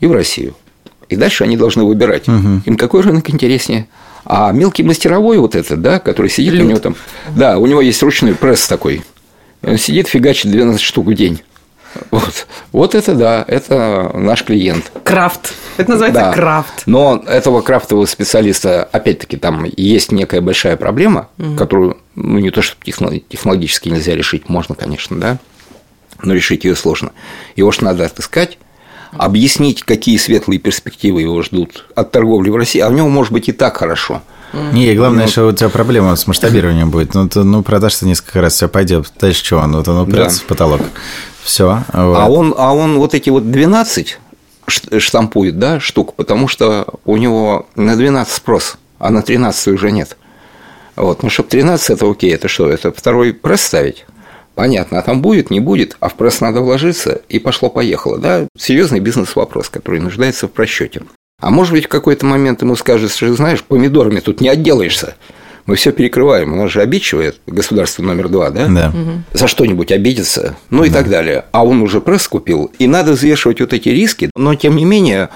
[SPEAKER 1] и в Россию. И дальше они должны выбирать, угу. им какой рынок интереснее. А мелкий мастеровой вот этот, да, который сидит, Люд. у него там, да, у него есть ручной пресс такой, он сидит, фигачит 12 штук в день. Вот. вот это да, это наш клиент.
[SPEAKER 3] Крафт. Это называется да. крафт.
[SPEAKER 1] Но этого крафтового специалиста, опять-таки, там есть некая большая проблема, угу. которую ну, не то, что технологически нельзя решить, можно, конечно, да, но решить ее сложно. Его же надо отыскать, объяснить, какие светлые перспективы его ждут от торговли в России, а в него может быть и так хорошо –
[SPEAKER 2] Не, главное, ну, что у тебя проблема с масштабированием будет. Ну, ты, ну продашь-то несколько раз, все пойдет. Дальше что? Ну, вот он упрется да. в потолок. Все.
[SPEAKER 1] Вот. А, он, а он вот эти вот 12 штампует, да, штук, потому что у него на 12 спрос, а на 13 уже нет. Вот, ну, чтобы 13 это окей, это что, это второй пресс ставить? Понятно, а там будет, не будет, а в пресс надо вложиться, и пошло-поехало, да? Серьезный бизнес-вопрос, который нуждается в просчете. А может быть, в какой-то момент ему скажут, что, знаешь, помидорами тут не отделаешься. Мы все перекрываем. У нас же обидчивое государство номер два, да?
[SPEAKER 2] Да.
[SPEAKER 1] За что-нибудь обидеться, ну и да. так далее. А он уже пресс купил. И надо взвешивать вот эти риски. Но, тем не менее,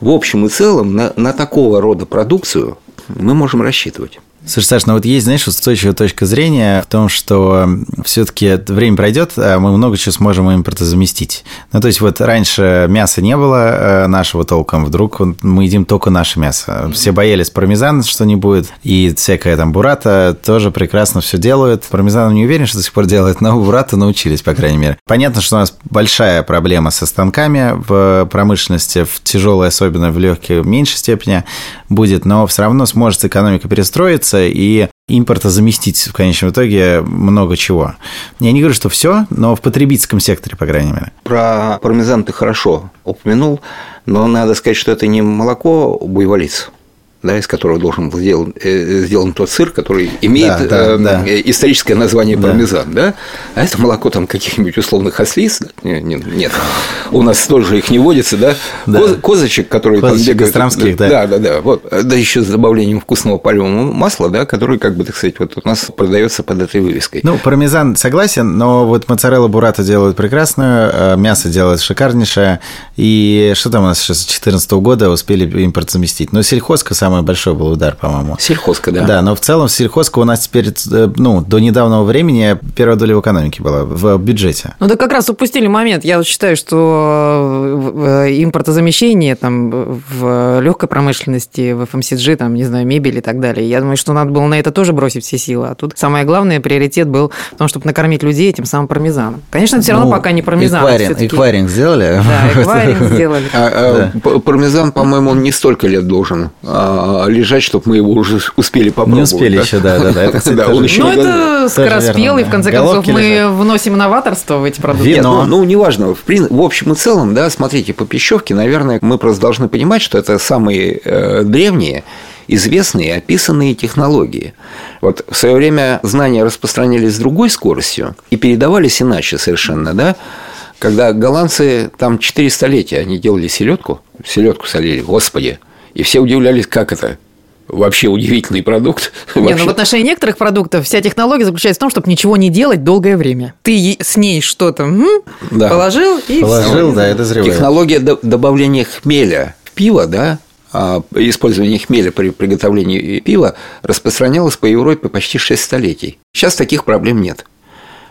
[SPEAKER 1] в общем и целом, на, на такого рода продукцию мы можем рассчитывать.
[SPEAKER 2] Слушай, Саш, ну вот есть, знаешь, устойчивая точка зрения в том, что все-таки время пройдет, а мы много чего сможем импортозаместить. Ну, то есть, вот раньше мяса не было э, нашего толком, вдруг мы едим только наше мясо. Все боялись пармезан, что не будет, и всякая там бурата тоже прекрасно все делают. Пармезан не уверен, что до сих пор делает, но бурата научились, по крайней мере. Понятно, что у нас большая проблема со станками в промышленности, в тяжелой, особенно в легкой, в меньшей степени будет, но все равно сможет экономика перестроиться, появиться и импорта заместить в конечном итоге много чего. Я не говорю, что все, но в потребительском секторе, по крайней мере.
[SPEAKER 1] Про пармезан ты хорошо упомянул, но надо сказать, что это не молоко буйволиц, да, из которого должен был сделан, э, сделан тот сыр, который имеет да, да, э, да. историческое название пармезан, да. да, а это молоко там каких-нибудь условных ослиц, нет, у нас тоже их не водится, да, да. Коз, козочек, которые
[SPEAKER 2] Козочек там бегают,
[SPEAKER 1] да. да, да, да, вот, да еще с добавлением вкусного пальмового масла, да, который, как бы, так сказать, вот у нас продается под этой вывеской.
[SPEAKER 2] Ну, пармезан согласен, но вот моцарелла бурата делают прекрасную, э, мясо делают шикарнейшее, и что там у нас сейчас с 2014 года успели импорт заместить, но сельхозка самая самый большой был удар, по-моему.
[SPEAKER 1] Сельхозка, да.
[SPEAKER 2] Да, но в целом сельхозка у нас теперь, э, ну, до недавнего времени первая доля в экономике была, в бюджете.
[SPEAKER 3] Ну, да как раз упустили момент. Я вот считаю, что э, импортозамещение там в легкой промышленности, в FMCG, там, не знаю, мебель и так далее. Я думаю, что надо было на это тоже бросить все силы. А тут самое главное, приоритет был в том, чтобы накормить людей этим самым пармезаном. Конечно, все равно ну, пока не пармезан.
[SPEAKER 2] Эквайринг, эквайринг сделали?
[SPEAKER 3] Да, эквайринг сделали.
[SPEAKER 1] А, а, пармезан, по-моему, он не столько лет должен а, лежать, чтобы мы его уже успели попробовать.
[SPEAKER 2] Не успели
[SPEAKER 1] да?
[SPEAKER 2] еще, да, да, да. Это,
[SPEAKER 3] кстати, да, он еще ну, это скороспелый, в конце концов, мы лежат. вносим новаторство в эти продукты.
[SPEAKER 1] Вино. ну, ну, неважно. В, в общем и целом, да, смотрите, по пищевке, наверное, мы просто должны понимать, что это самые э, древние известные описанные технологии. Вот в свое время знания распространялись с другой скоростью и передавались иначе совершенно, да? Когда голландцы там 4 столетия они делали селедку, селедку солили, господи, и все удивлялись, как это вообще удивительный продукт.
[SPEAKER 3] Не, вообще. ну в отношении некоторых продуктов вся технология заключается в том, чтобы ничего не делать долгое время. Ты с ней что-то да. положил и
[SPEAKER 2] Положил, все. да, это зрелое.
[SPEAKER 1] Технология добавления хмеля в пиво, да, а, использование хмеля при приготовлении пива распространялось по Европе почти 6 столетий. Сейчас таких проблем нет.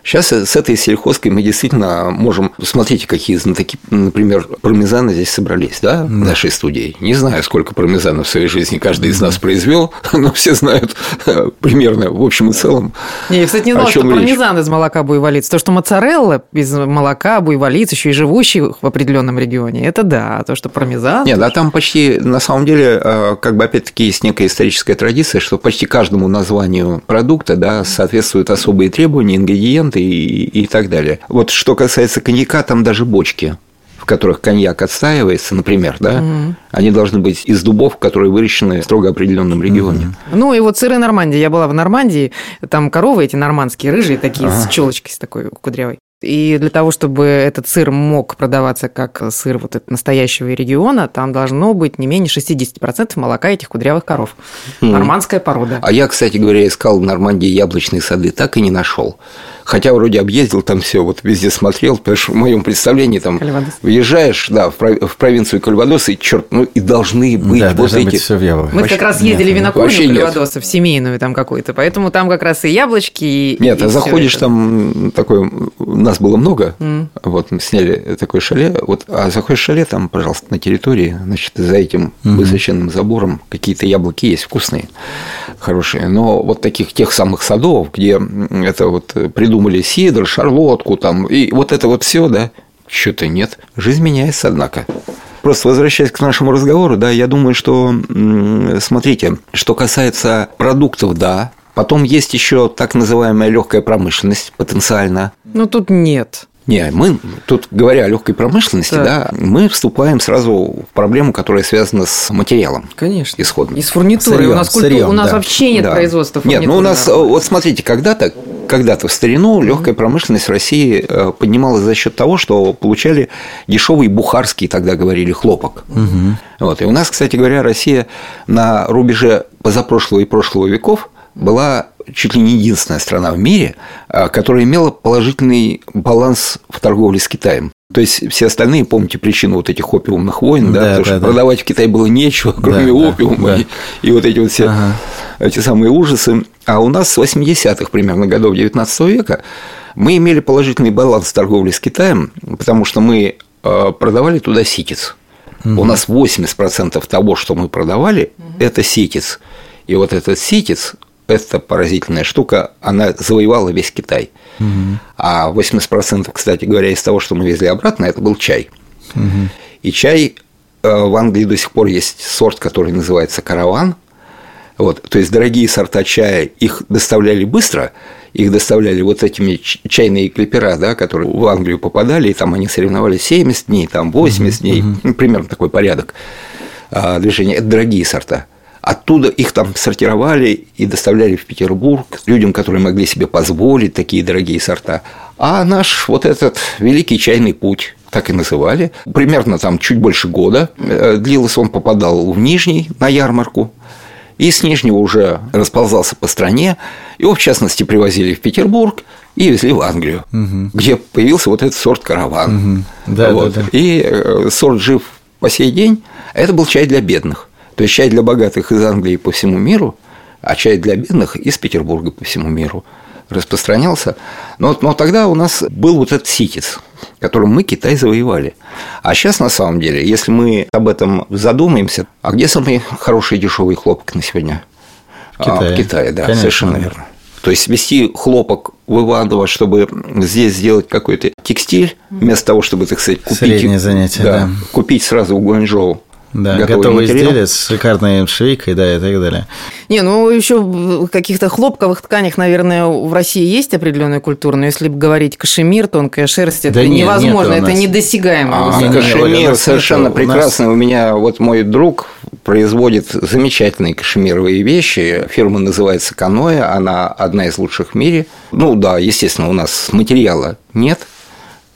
[SPEAKER 1] Сейчас с этой сельхозкой мы действительно можем... Смотрите, какие знатоки, например, пармезаны здесь собрались, да, в нашей студии. Не знаю, сколько пармезанов в своей жизни каждый из нас произвел, но все знают э, примерно в общем и целом.
[SPEAKER 3] Не, я, кстати, не знала, что пармезан из молока буйволиц. То, что моцарелла из молока буйволиц, еще и живущий в определенном регионе, это да. То, что пармезан...
[SPEAKER 1] Нет, а там почти, на самом деле, э, как бы опять-таки есть некая историческая традиция, что почти каждому названию продукта да, соответствуют особые требования, ингредиенты, проценты и, и так далее. Вот что касается коньяка, там даже бочки в которых коньяк отстаивается, например, да, угу. они должны быть из дубов, которые выращены в строго определенном регионе.
[SPEAKER 3] Угу. Ну и вот сыры Нормандии. Я была в Нормандии, там коровы эти нормандские, рыжие такие, ага. с челочкой с такой кудрявой. И для того, чтобы этот сыр мог продаваться как сыр вот настоящего региона, там должно быть не менее 60% молока этих кудрявых коров. Mm. Нормандская порода.
[SPEAKER 1] А я, кстати говоря, искал в Нормандии яблочные сады, так и не нашел. Хотя вроде объездил там все, вот везде смотрел, потому что в моем представлении там Кальвадос. въезжаешь, да, в, провинцию Кальвадос, и черт, ну и должны быть да, вот эти. Быть
[SPEAKER 2] все в
[SPEAKER 3] Мы как раз ездили нет, в винокурню Кальвадоса, в семейную там какую-то, поэтому там как раз и яблочки. И,
[SPEAKER 1] нет, и а заходишь там такой, нас было много, mm. вот мы сняли такое шале, вот, а заходишь в шале, там, пожалуйста, на территории, значит, за этим mm-hmm. высоченным забором какие-то яблоки есть вкусные, хорошие, но вот таких тех самых садов, где это вот придумано придумали сидр, шарлотку там, и вот это вот все, да, что-то нет. Жизнь меняется, однако. Просто возвращаясь к нашему разговору, да, я думаю, что, смотрите, что касается продуктов, да, Потом есть еще так называемая легкая промышленность потенциально.
[SPEAKER 3] Ну тут нет.
[SPEAKER 1] Не, мы тут, говоря о легкой промышленности, так. да, мы вступаем сразу в проблему, которая связана с материалом.
[SPEAKER 3] Конечно.
[SPEAKER 1] Исходно.
[SPEAKER 3] И с фурнитурой. Сырьем, у нас, культура, сырьем, у нас да. вообще нет да. производства фурнитуры.
[SPEAKER 1] Нет, ну у нас, вот смотрите, когда-то когда-то в старину легкая промышленность в России э, поднималась за счет того, что получали дешевый бухарский, тогда говорили, хлопок. Угу. Вот. И у нас, кстати говоря, Россия на рубеже позапрошлого и прошлого веков была чуть ли не единственная страна в мире, а, которая имела положительный баланс в торговле с Китаем. То есть все остальные, помните причину вот этих опиумных войн, да, да потому да, что да. продавать в Китай было нечего, кроме да, опиума да, И, и вот эти вот все ага. эти самые ужасы. А у нас с 80-х примерно годов 19 века мы имели положительный баланс торговли с Китаем, потому что мы а, продавали туда ситец. Угу. У нас 80% того, что мы продавали, угу. это ситец. И вот этот ситец эта поразительная штука, она завоевала весь Китай. Угу. А 80%, кстати говоря, из того, что мы везли обратно, это был чай. Угу. И чай э, в Англии до сих пор есть сорт, который называется караван. Вот, то есть дорогие сорта чая, их доставляли быстро, их доставляли вот этими чайные клипера, да, которые в Англию попадали, и там они соревновались 70 дней, там 80 дней, uh ну, примерно такой порядок а, движения. Это дорогие сорта. Оттуда их там сортировали и доставляли в Петербург людям, которые могли себе позволить такие дорогие сорта. А наш вот этот великий чайный путь, так и называли, примерно там чуть больше года э, длился, он попадал в Нижний на ярмарку, и с Нижнего уже расползался по стране. Его, в частности, привозили в Петербург и везли в Англию, угу. где появился вот этот сорт караван. Угу. Да, вот. да, да. И э, сорт жив по сей день. Это был чай для бедных. То есть чай для богатых из Англии по всему миру, а чай для бедных из Петербурга по всему миру распространялся. Но, но тогда у нас был вот этот ситец, которым мы Китай завоевали. А сейчас, на самом деле, если мы об этом задумаемся, а где самый хороший дешевый хлопок на сегодня?
[SPEAKER 2] В Китае.
[SPEAKER 1] А, в Китае, да, Конечно, совершенно верно. То есть вести хлопок в Иваново, чтобы здесь сделать какой-то текстиль, вместо того, чтобы, так сказать, купить,
[SPEAKER 2] Среднее занятие, да, да.
[SPEAKER 1] купить сразу в Гуанчжоу
[SPEAKER 2] да, готовые, готовые изделия с шикарной швейкой, да, и так далее.
[SPEAKER 3] Не, ну еще в каких-то хлопковых тканях, наверное, в России есть определенная культура, но если говорить кашемир, тонкая шерсть, это да нет, невозможно, это недосягаемо.
[SPEAKER 1] А, кашемир совершенно прекрасный. У меня вот мой друг производит замечательные кашемировые вещи. Фирма называется Каноэ, она одна из лучших в мире. Ну да, естественно, у нас материала нет –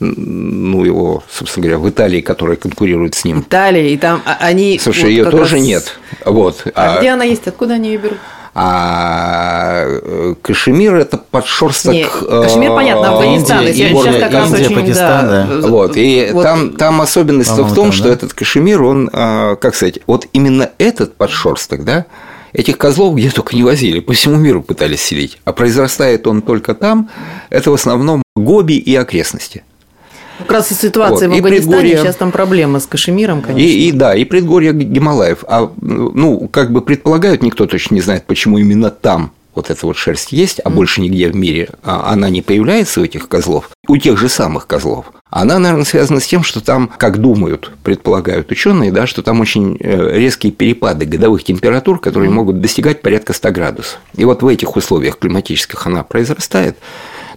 [SPEAKER 1] ну, его, собственно говоря, в Италии, которая конкурирует с ним.
[SPEAKER 3] Италия, и там а, они...
[SPEAKER 1] Слушай, вот ее тоже раз... нет. Вот.
[SPEAKER 3] А, а где она есть? Откуда они ее берут?
[SPEAKER 1] А э, кашемир это подшерсток.
[SPEAKER 3] Кашемир, понятно, Афганистан. Индия, сейчас как раз Индия, очень,
[SPEAKER 2] Пакистан, да.
[SPEAKER 1] да. Вот, и вот. Там, там особенность в том, там, что да? этот кашемир, он, а, как сказать, вот именно этот подшерсток, да, Этих козлов где только не возили, по всему миру пытались селить. А произрастает он только там, это в основном Гоби и окрестности.
[SPEAKER 3] Как раз и ситуация вот. в Афганистане, предгорье... сейчас там проблема с Кашемиром, конечно.
[SPEAKER 1] И, и да, и предгорье Гималаев. А, ну, как бы предполагают, никто точно не знает, почему именно там вот эта вот шерсть есть, а mm. больше нигде в мире а она не появляется у этих козлов, у тех же самых козлов. Она, наверное, связана с тем, что там, как думают, предполагают ученые, да, что там очень э, резкие перепады годовых температур, которые могут достигать порядка 100 градусов. И вот в этих условиях климатических она произрастает.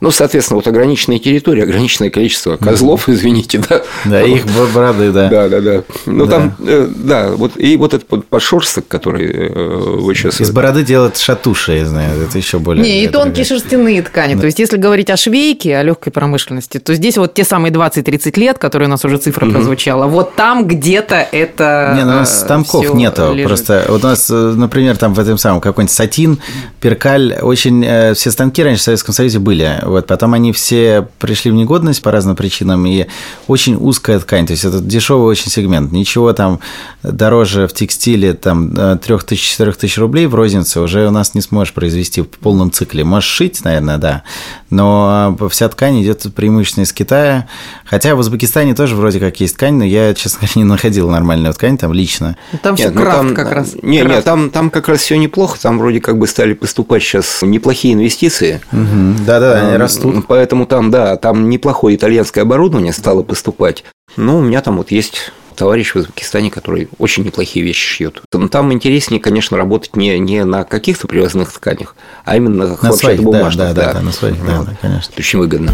[SPEAKER 1] Ну, соответственно, вот ограниченная территория, ограниченное количество козлов, извините, да.
[SPEAKER 2] Да, их бороды, да.
[SPEAKER 1] Да, да, да. Ну, там, э, да, вот, и вот этот подшерсток, который э, вы сейчас...
[SPEAKER 2] Из бороды делают шатуши, я знаю, это еще более...
[SPEAKER 3] Не, и тонкие шерстяные ткани. То есть, если говорить о швейке, о легкой промышленности, то здесь вот те самые 20-30 лет, которые у нас уже цифра прозвучала, вот там где-то это
[SPEAKER 2] Не, ну, у нас станков нету. Просто вот у нас, э, например, там в этом самом какой-нибудь сатин, перкаль, очень... Все станки раньше в Советском Союзе были вот, потом они все пришли в негодность по разным причинам, и очень узкая ткань, то есть это дешевый очень сегмент. Ничего там дороже в текстиле там 3000-4000 э, рублей в рознице уже у нас не сможешь произвести в полном цикле. Можешь шить, наверное, да, но вся ткань идет преимущественно из Китая. Хотя в Узбекистане тоже вроде как есть ткань, но я, честно говоря, не находил нормальную ткань там лично.
[SPEAKER 3] Ну, там все ну, крафт там, как раз.
[SPEAKER 1] Не, нет, там, там как раз все неплохо. Там вроде как бы стали поступать сейчас неплохие инвестиции.
[SPEAKER 2] Да-да, они растут.
[SPEAKER 1] Поэтому там, да, там неплохое итальянское оборудование стало поступать. Ну, у меня там вот есть товарищ в Узбекистане, который очень неплохие вещи шьет. Там интереснее, конечно, работать не, не на каких-то привозных тканях, а именно на,
[SPEAKER 2] своих, да, да, да, да, на своих, да, да, конечно.
[SPEAKER 1] Очень выгодно.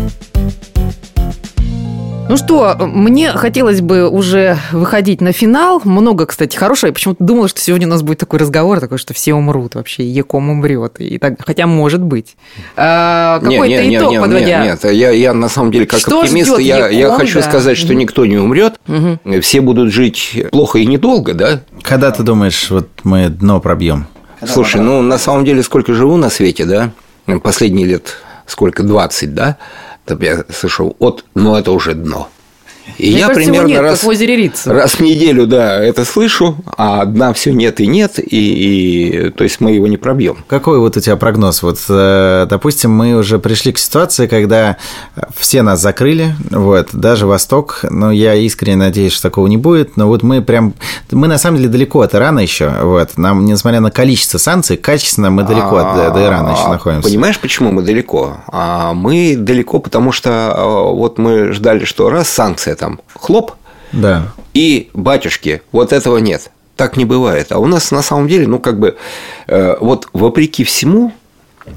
[SPEAKER 3] Ну что, мне хотелось бы уже выходить на финал. Много, кстати, хорошего. Я почему-то думала, что сегодня у нас будет такой разговор, такой, что все умрут вообще, Яком умрет. И так, хотя может быть. А, какой-то
[SPEAKER 1] нет,
[SPEAKER 3] итог
[SPEAKER 1] нет,
[SPEAKER 3] подводя.
[SPEAKER 1] Нет, нет, я, я на самом деле как
[SPEAKER 3] Что
[SPEAKER 1] оптимист, я, я
[SPEAKER 3] Яком,
[SPEAKER 1] хочу
[SPEAKER 3] да.
[SPEAKER 1] сказать, что никто не умрет, все будут жить плохо и недолго, да?
[SPEAKER 2] Когда ты думаешь, вот мы дно пробьем?
[SPEAKER 1] Слушай, ну на самом деле сколько живу на свете, да? Последние лет сколько, 20, да? Там я слышал, от, ну это уже дно. И
[SPEAKER 3] Мне
[SPEAKER 1] я
[SPEAKER 3] кажется, его
[SPEAKER 1] примерно
[SPEAKER 3] нет,
[SPEAKER 1] раз,
[SPEAKER 3] как в озере Рица.
[SPEAKER 1] раз в неделю, да, это слышу, а дна все нет и нет, и, и то есть мы его не пробьем.
[SPEAKER 2] Какой вот у тебя прогноз? Вот, э, допустим, мы уже пришли к ситуации, когда все нас закрыли, вот, даже Восток, но я искренне надеюсь, что такого не будет, но вот мы прям, мы на самом деле далеко от Ирана еще, вот, нам, несмотря на количество санкций, качественно мы далеко от, до, до Ирана еще
[SPEAKER 1] А,
[SPEAKER 2] находимся.
[SPEAKER 1] Понимаешь, почему мы далеко? А мы далеко, потому что а, вот мы ждали, что раз санкция там хлоп,
[SPEAKER 2] Да.
[SPEAKER 1] и батюшки, вот этого нет. Так не бывает. А у нас на самом деле, ну, как бы, э, вот вопреки всему,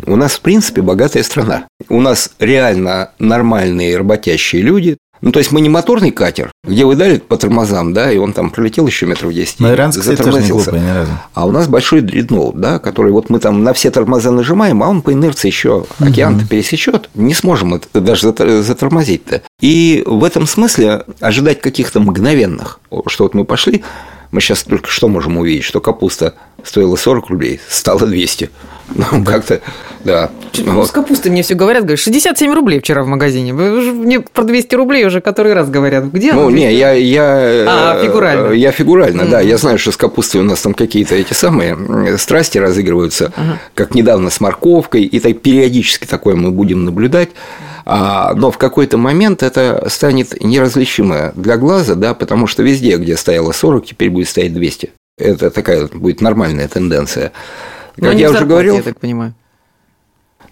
[SPEAKER 1] у нас, в принципе, богатая страна. У нас реально нормальные работящие люди. Ну, то есть мы не моторный катер, где вы дали по тормозам, да, и он там пролетел еще метров 10.
[SPEAKER 2] Но иранцы, кстати, тоже не
[SPEAKER 1] затормозился.
[SPEAKER 2] глупые ни разу.
[SPEAKER 1] А у нас большой дредноут, да, который вот мы там на все тормоза нажимаем, а он по инерции еще океан-то пересечет, не сможем это даже затор- затормозить-то. И в этом смысле ожидать каких-то мгновенных, что вот мы пошли, мы сейчас только что можем увидеть, что капуста стоила 40 рублей, стала 200. Ну, как-то, да. Вот.
[SPEAKER 3] С капустой мне все говорят, говорят, 67 рублей вчера в магазине. Мне про 200 рублей уже который раз говорят. Где
[SPEAKER 1] Ну, не, я, я,
[SPEAKER 3] А,
[SPEAKER 1] э,
[SPEAKER 3] фигурально.
[SPEAKER 1] Я фигурально, да. Я знаю, что с капустой у нас там какие-то эти самые э, страсти разыгрываются, как недавно с морковкой, и так периодически такое мы будем наблюдать. А, но в какой-то момент это станет неразличимо для глаза, да, потому что везде, где стояло 40, теперь будет стоять 200. Это такая будет нормальная тенденция.
[SPEAKER 3] Но
[SPEAKER 1] Как я
[SPEAKER 3] в
[SPEAKER 1] уже
[SPEAKER 3] зарплате,
[SPEAKER 1] говорил,
[SPEAKER 3] я так понимаю.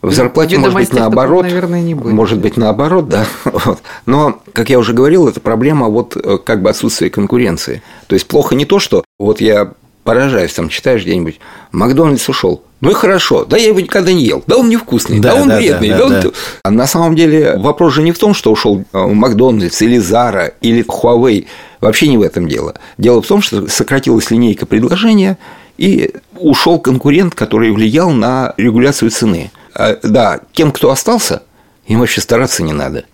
[SPEAKER 1] в зарплате может быть наоборот,
[SPEAKER 3] наверное, не будет.
[SPEAKER 1] может быть наоборот, да. Вот. Но, как я уже говорил, это проблема вот э, как бы отсутствия конкуренции. То есть плохо не то, что вот я поражаюсь, там читаешь где-нибудь, Макдональдс ушел. Ну и хорошо, да я его никогда не ел, да он невкусный, да,
[SPEAKER 2] Да,
[SPEAKER 1] он
[SPEAKER 2] да,
[SPEAKER 1] вредный,
[SPEAKER 2] да,
[SPEAKER 1] да, он...
[SPEAKER 2] да.
[SPEAKER 1] А на самом деле вопрос же не в том, что ушел э, Макдональдс или Зара или Huawei, вообще не в этом дело. Дело в том, что сократилась линейка предложения и ушел конкурент, который влиял на регуляцию цены. А, Да, тем, кто остался, им вообще стараться не надо.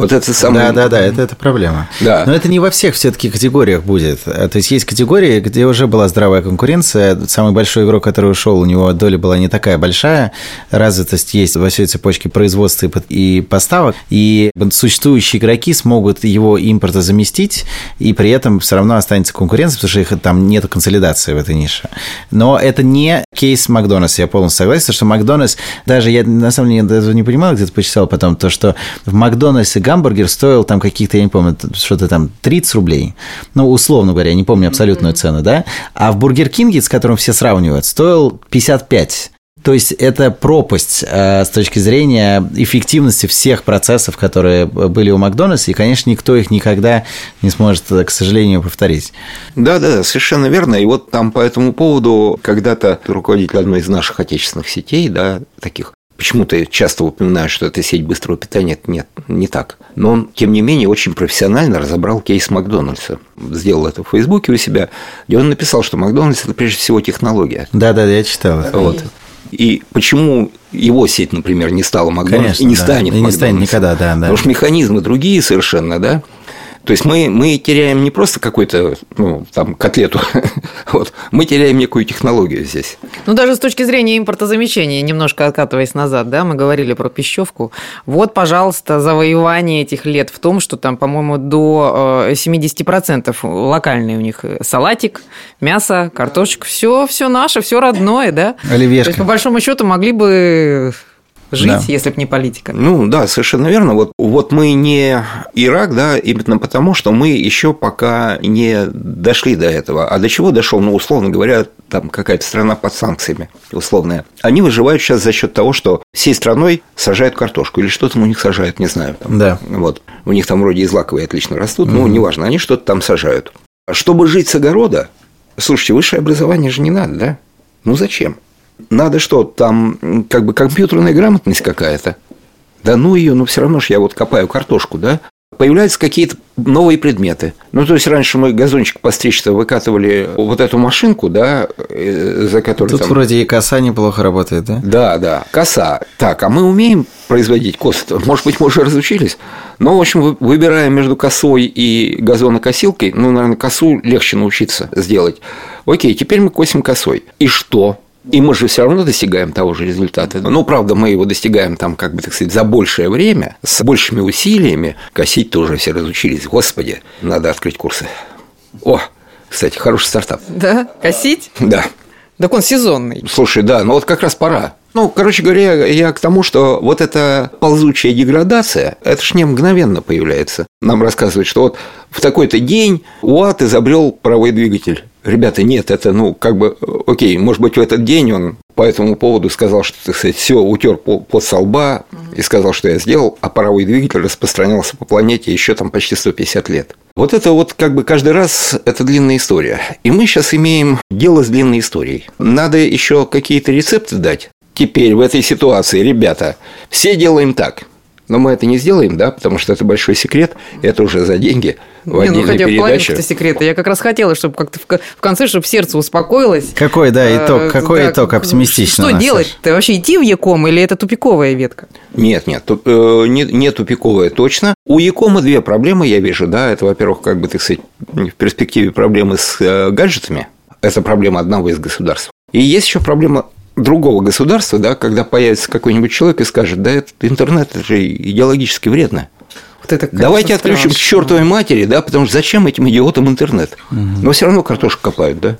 [SPEAKER 1] Вот это самое...
[SPEAKER 2] Да, да, да, это, это проблема.
[SPEAKER 1] Да.
[SPEAKER 2] Но это не во всех все-таки категориях будет. А, То есть есть категории, где уже была здравая конкуренция. Самый большой игрок, который ушел, у него доля была не такая большая. Развитость есть во всей цепочке производства и по- и поставок. И существующие игроки смогут его импорта заместить, и при этом все равно останется конкуренция, потому что их там нет консолидации в этой нише. Но это не кейс Макдональдса, я полностью согласен, что Макдональдс, даже я на самом деле даже не понимал, где-то почитал потом, то, что в Макдональдсе гамбургер стоил там каких-то, я не помню, что-то там 30 рублей, ну, условно говоря, я не помню абсолютную цену, да, а в Бургер Кинге, с которым все сравнивают, стоил 55. То есть это пропасть э, с точки зрения эффективности всех процессов, которые были у Макдональдса, и, конечно, никто их никогда не сможет, э, к сожалению, повторить.
[SPEAKER 1] Да, да, да, совершенно верно. И вот там по этому поводу когда-то руководитель одной из наших отечественных сетей, да, таких, почему-то часто упоминаю, что это сеть быстрого питания, это нет, не так. Но он, тем не менее, очень профессионально разобрал кейс Макдональдса. Сделал это в Фейсбуке у себя, где он написал, что Макдональдс – это прежде всего технология.
[SPEAKER 2] Да-да, я читал.
[SPEAKER 1] Вот. И почему его сеть, например, не стала Макдональдс
[SPEAKER 2] Конечно,
[SPEAKER 1] и не
[SPEAKER 2] да.
[SPEAKER 1] станет
[SPEAKER 2] И не станет никогда, да, да.
[SPEAKER 1] Потому что механизмы другие совершенно, да? То есть мы, мы теряем не просто какую-то ну, там, котлету, вот, мы теряем некую технологию здесь.
[SPEAKER 3] Ну, даже с точки зрения импортозамещения, немножко откатываясь назад, да, мы говорили про пищевку. Вот, пожалуйста, завоевание этих лет в том, что там, по-моему, до э, 70% локальный у них салатик, мясо, картошечка, все, все наше, все родное, да?
[SPEAKER 2] Оливьешка.
[SPEAKER 3] То есть, по большому счету, могли бы жить,
[SPEAKER 2] Да.
[SPEAKER 3] если бы не политика.
[SPEAKER 1] Ну да, совершенно верно. Вот, вот мы не Ирак, да, именно потому, что мы еще пока не дошли до этого. А до чего дошел, ну, условно говоря, там какая-то страна под санкциями, условная. Они выживают сейчас за счет того, что всей страной сажают картошку или что там у них сажают, не знаю. Там,
[SPEAKER 2] Да.
[SPEAKER 1] Вот. У них там вроде и злаковые отлично растут, ну, неважно, они что-то там сажают. Чтобы жить с огорода, слушайте, высшее образование же не надо, да? Ну зачем? Надо что, там как бы компьютерная грамотность какая-то? Да ну ее, ну все равно же я вот копаю картошку, да? Появляются какие-то новые предметы. Ну, то есть раньше мы газончик постричь-то выкатывали вот эту машинку, да, э, за которую
[SPEAKER 2] Тут
[SPEAKER 1] там...
[SPEAKER 2] вроде и коса неплохо работает, да?
[SPEAKER 1] Да, да, коса. Так, а мы умеем производить косы? Может быть, мы уже разучились? Но, в общем, выбирая между косой и газонокосилкой, ну, наверное, косу легче научиться сделать. Окей, теперь мы косим косой. И что? И мы же все равно достигаем того же результата. Ну, правда, мы его достигаем там, как бы так сказать, за большее время, с большими усилиями. Косить тоже все разучились. Господи, надо открыть курсы. О, кстати, хороший стартап.
[SPEAKER 3] Да? Косить?
[SPEAKER 1] Да.
[SPEAKER 3] Так он сезонный.
[SPEAKER 1] Слушай, да, ну вот как раз пора. Ну, короче говоря, я к тому, что вот эта ползучая деградация, это ж не мгновенно появляется. Нам рассказывают, что вот в такой-то день УАТ изобрел паровой двигатель. Ребята, нет, это, ну, как бы, окей, может быть, в этот день он по этому поводу сказал, что, так сказать, все, утер под со лба и сказал, что я сделал, а паровой двигатель распространялся по планете еще там почти 150 лет. Вот это вот как бы каждый раз это длинная история. И мы сейчас имеем дело с длинной историей. Надо еще какие-то рецепты дать. Теперь в этой ситуации, ребята, все делаем так – но мы это не сделаем, да, потому что это большой секрет, это уже за деньги в
[SPEAKER 3] не, ну хотя
[SPEAKER 1] передаче.
[SPEAKER 3] это секрета. Я как раз хотела, чтобы как-то в конце, чтобы сердце успокоилось.
[SPEAKER 2] Какой, да, э, итог? Какой да, итог оптимистичный?
[SPEAKER 3] Что делать-то? Вообще идти в Яком или это тупиковая ветка?
[SPEAKER 1] Нет, нет, э, не, не тупиковая точно. У Якома две проблемы я вижу, да, это, во-первых, как бы, так сказать, в перспективе проблемы с э, гаджетами, это проблема одного из государств. И есть еще проблема другого государства, да, когда появится какой-нибудь человек и скажет, да, этот интернет это же идеологически вредно. Вот это, Давайте отключим к чертовой матери, да, потому что зачем этим идиотам интернет? Угу. Но все равно картошку копают, да.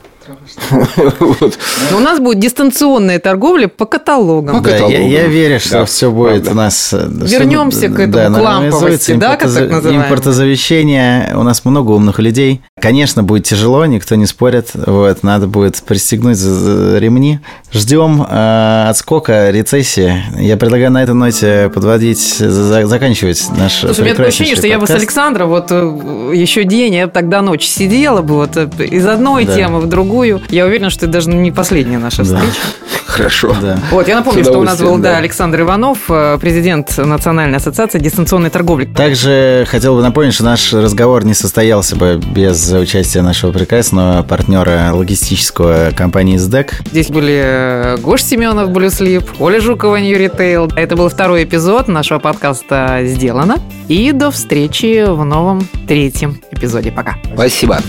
[SPEAKER 3] Но у нас будет дистанционная торговля по каталогам.
[SPEAKER 2] По каталогам. Я, я верю, что да, все будет правда. у нас. Э,
[SPEAKER 3] Вернемся к этому да, кламповости, да, как так называемое.
[SPEAKER 2] Импортозавещение. У нас много умных людей. Конечно, будет тяжело, никто не спорит. Вот, надо будет пристегнуть ремни. Ждем э, отскока, рецессии. Я предлагаю на этой ноте подводить, за, заканчивать наш Слушай, у меня такое ощущение,
[SPEAKER 3] что я бы с Александром вот э, еще день, я тогда ночь сидела бы вот э, из одной да. темы в другую. Я уверена, что это даже не последняя наша да. встреча.
[SPEAKER 1] Хорошо.
[SPEAKER 2] Да.
[SPEAKER 3] Вот, я напомню, что у нас был да, Александр Иванов, э, президент Национальной ассоциации дистанционной торговли.
[SPEAKER 2] Также хотел бы напомнить, что наш разговор не состоялся бы без участия нашего прекрасного партнера логистического компании СДЭК.
[SPEAKER 3] Здесь были Гош Семенов, Блюслип, Оля Жукова, Нью Ритейл. Это был второй эпизод нашего подкаста «Сделано». И до встречи в новом третьем эпизоде. Пока.
[SPEAKER 1] Спасибо.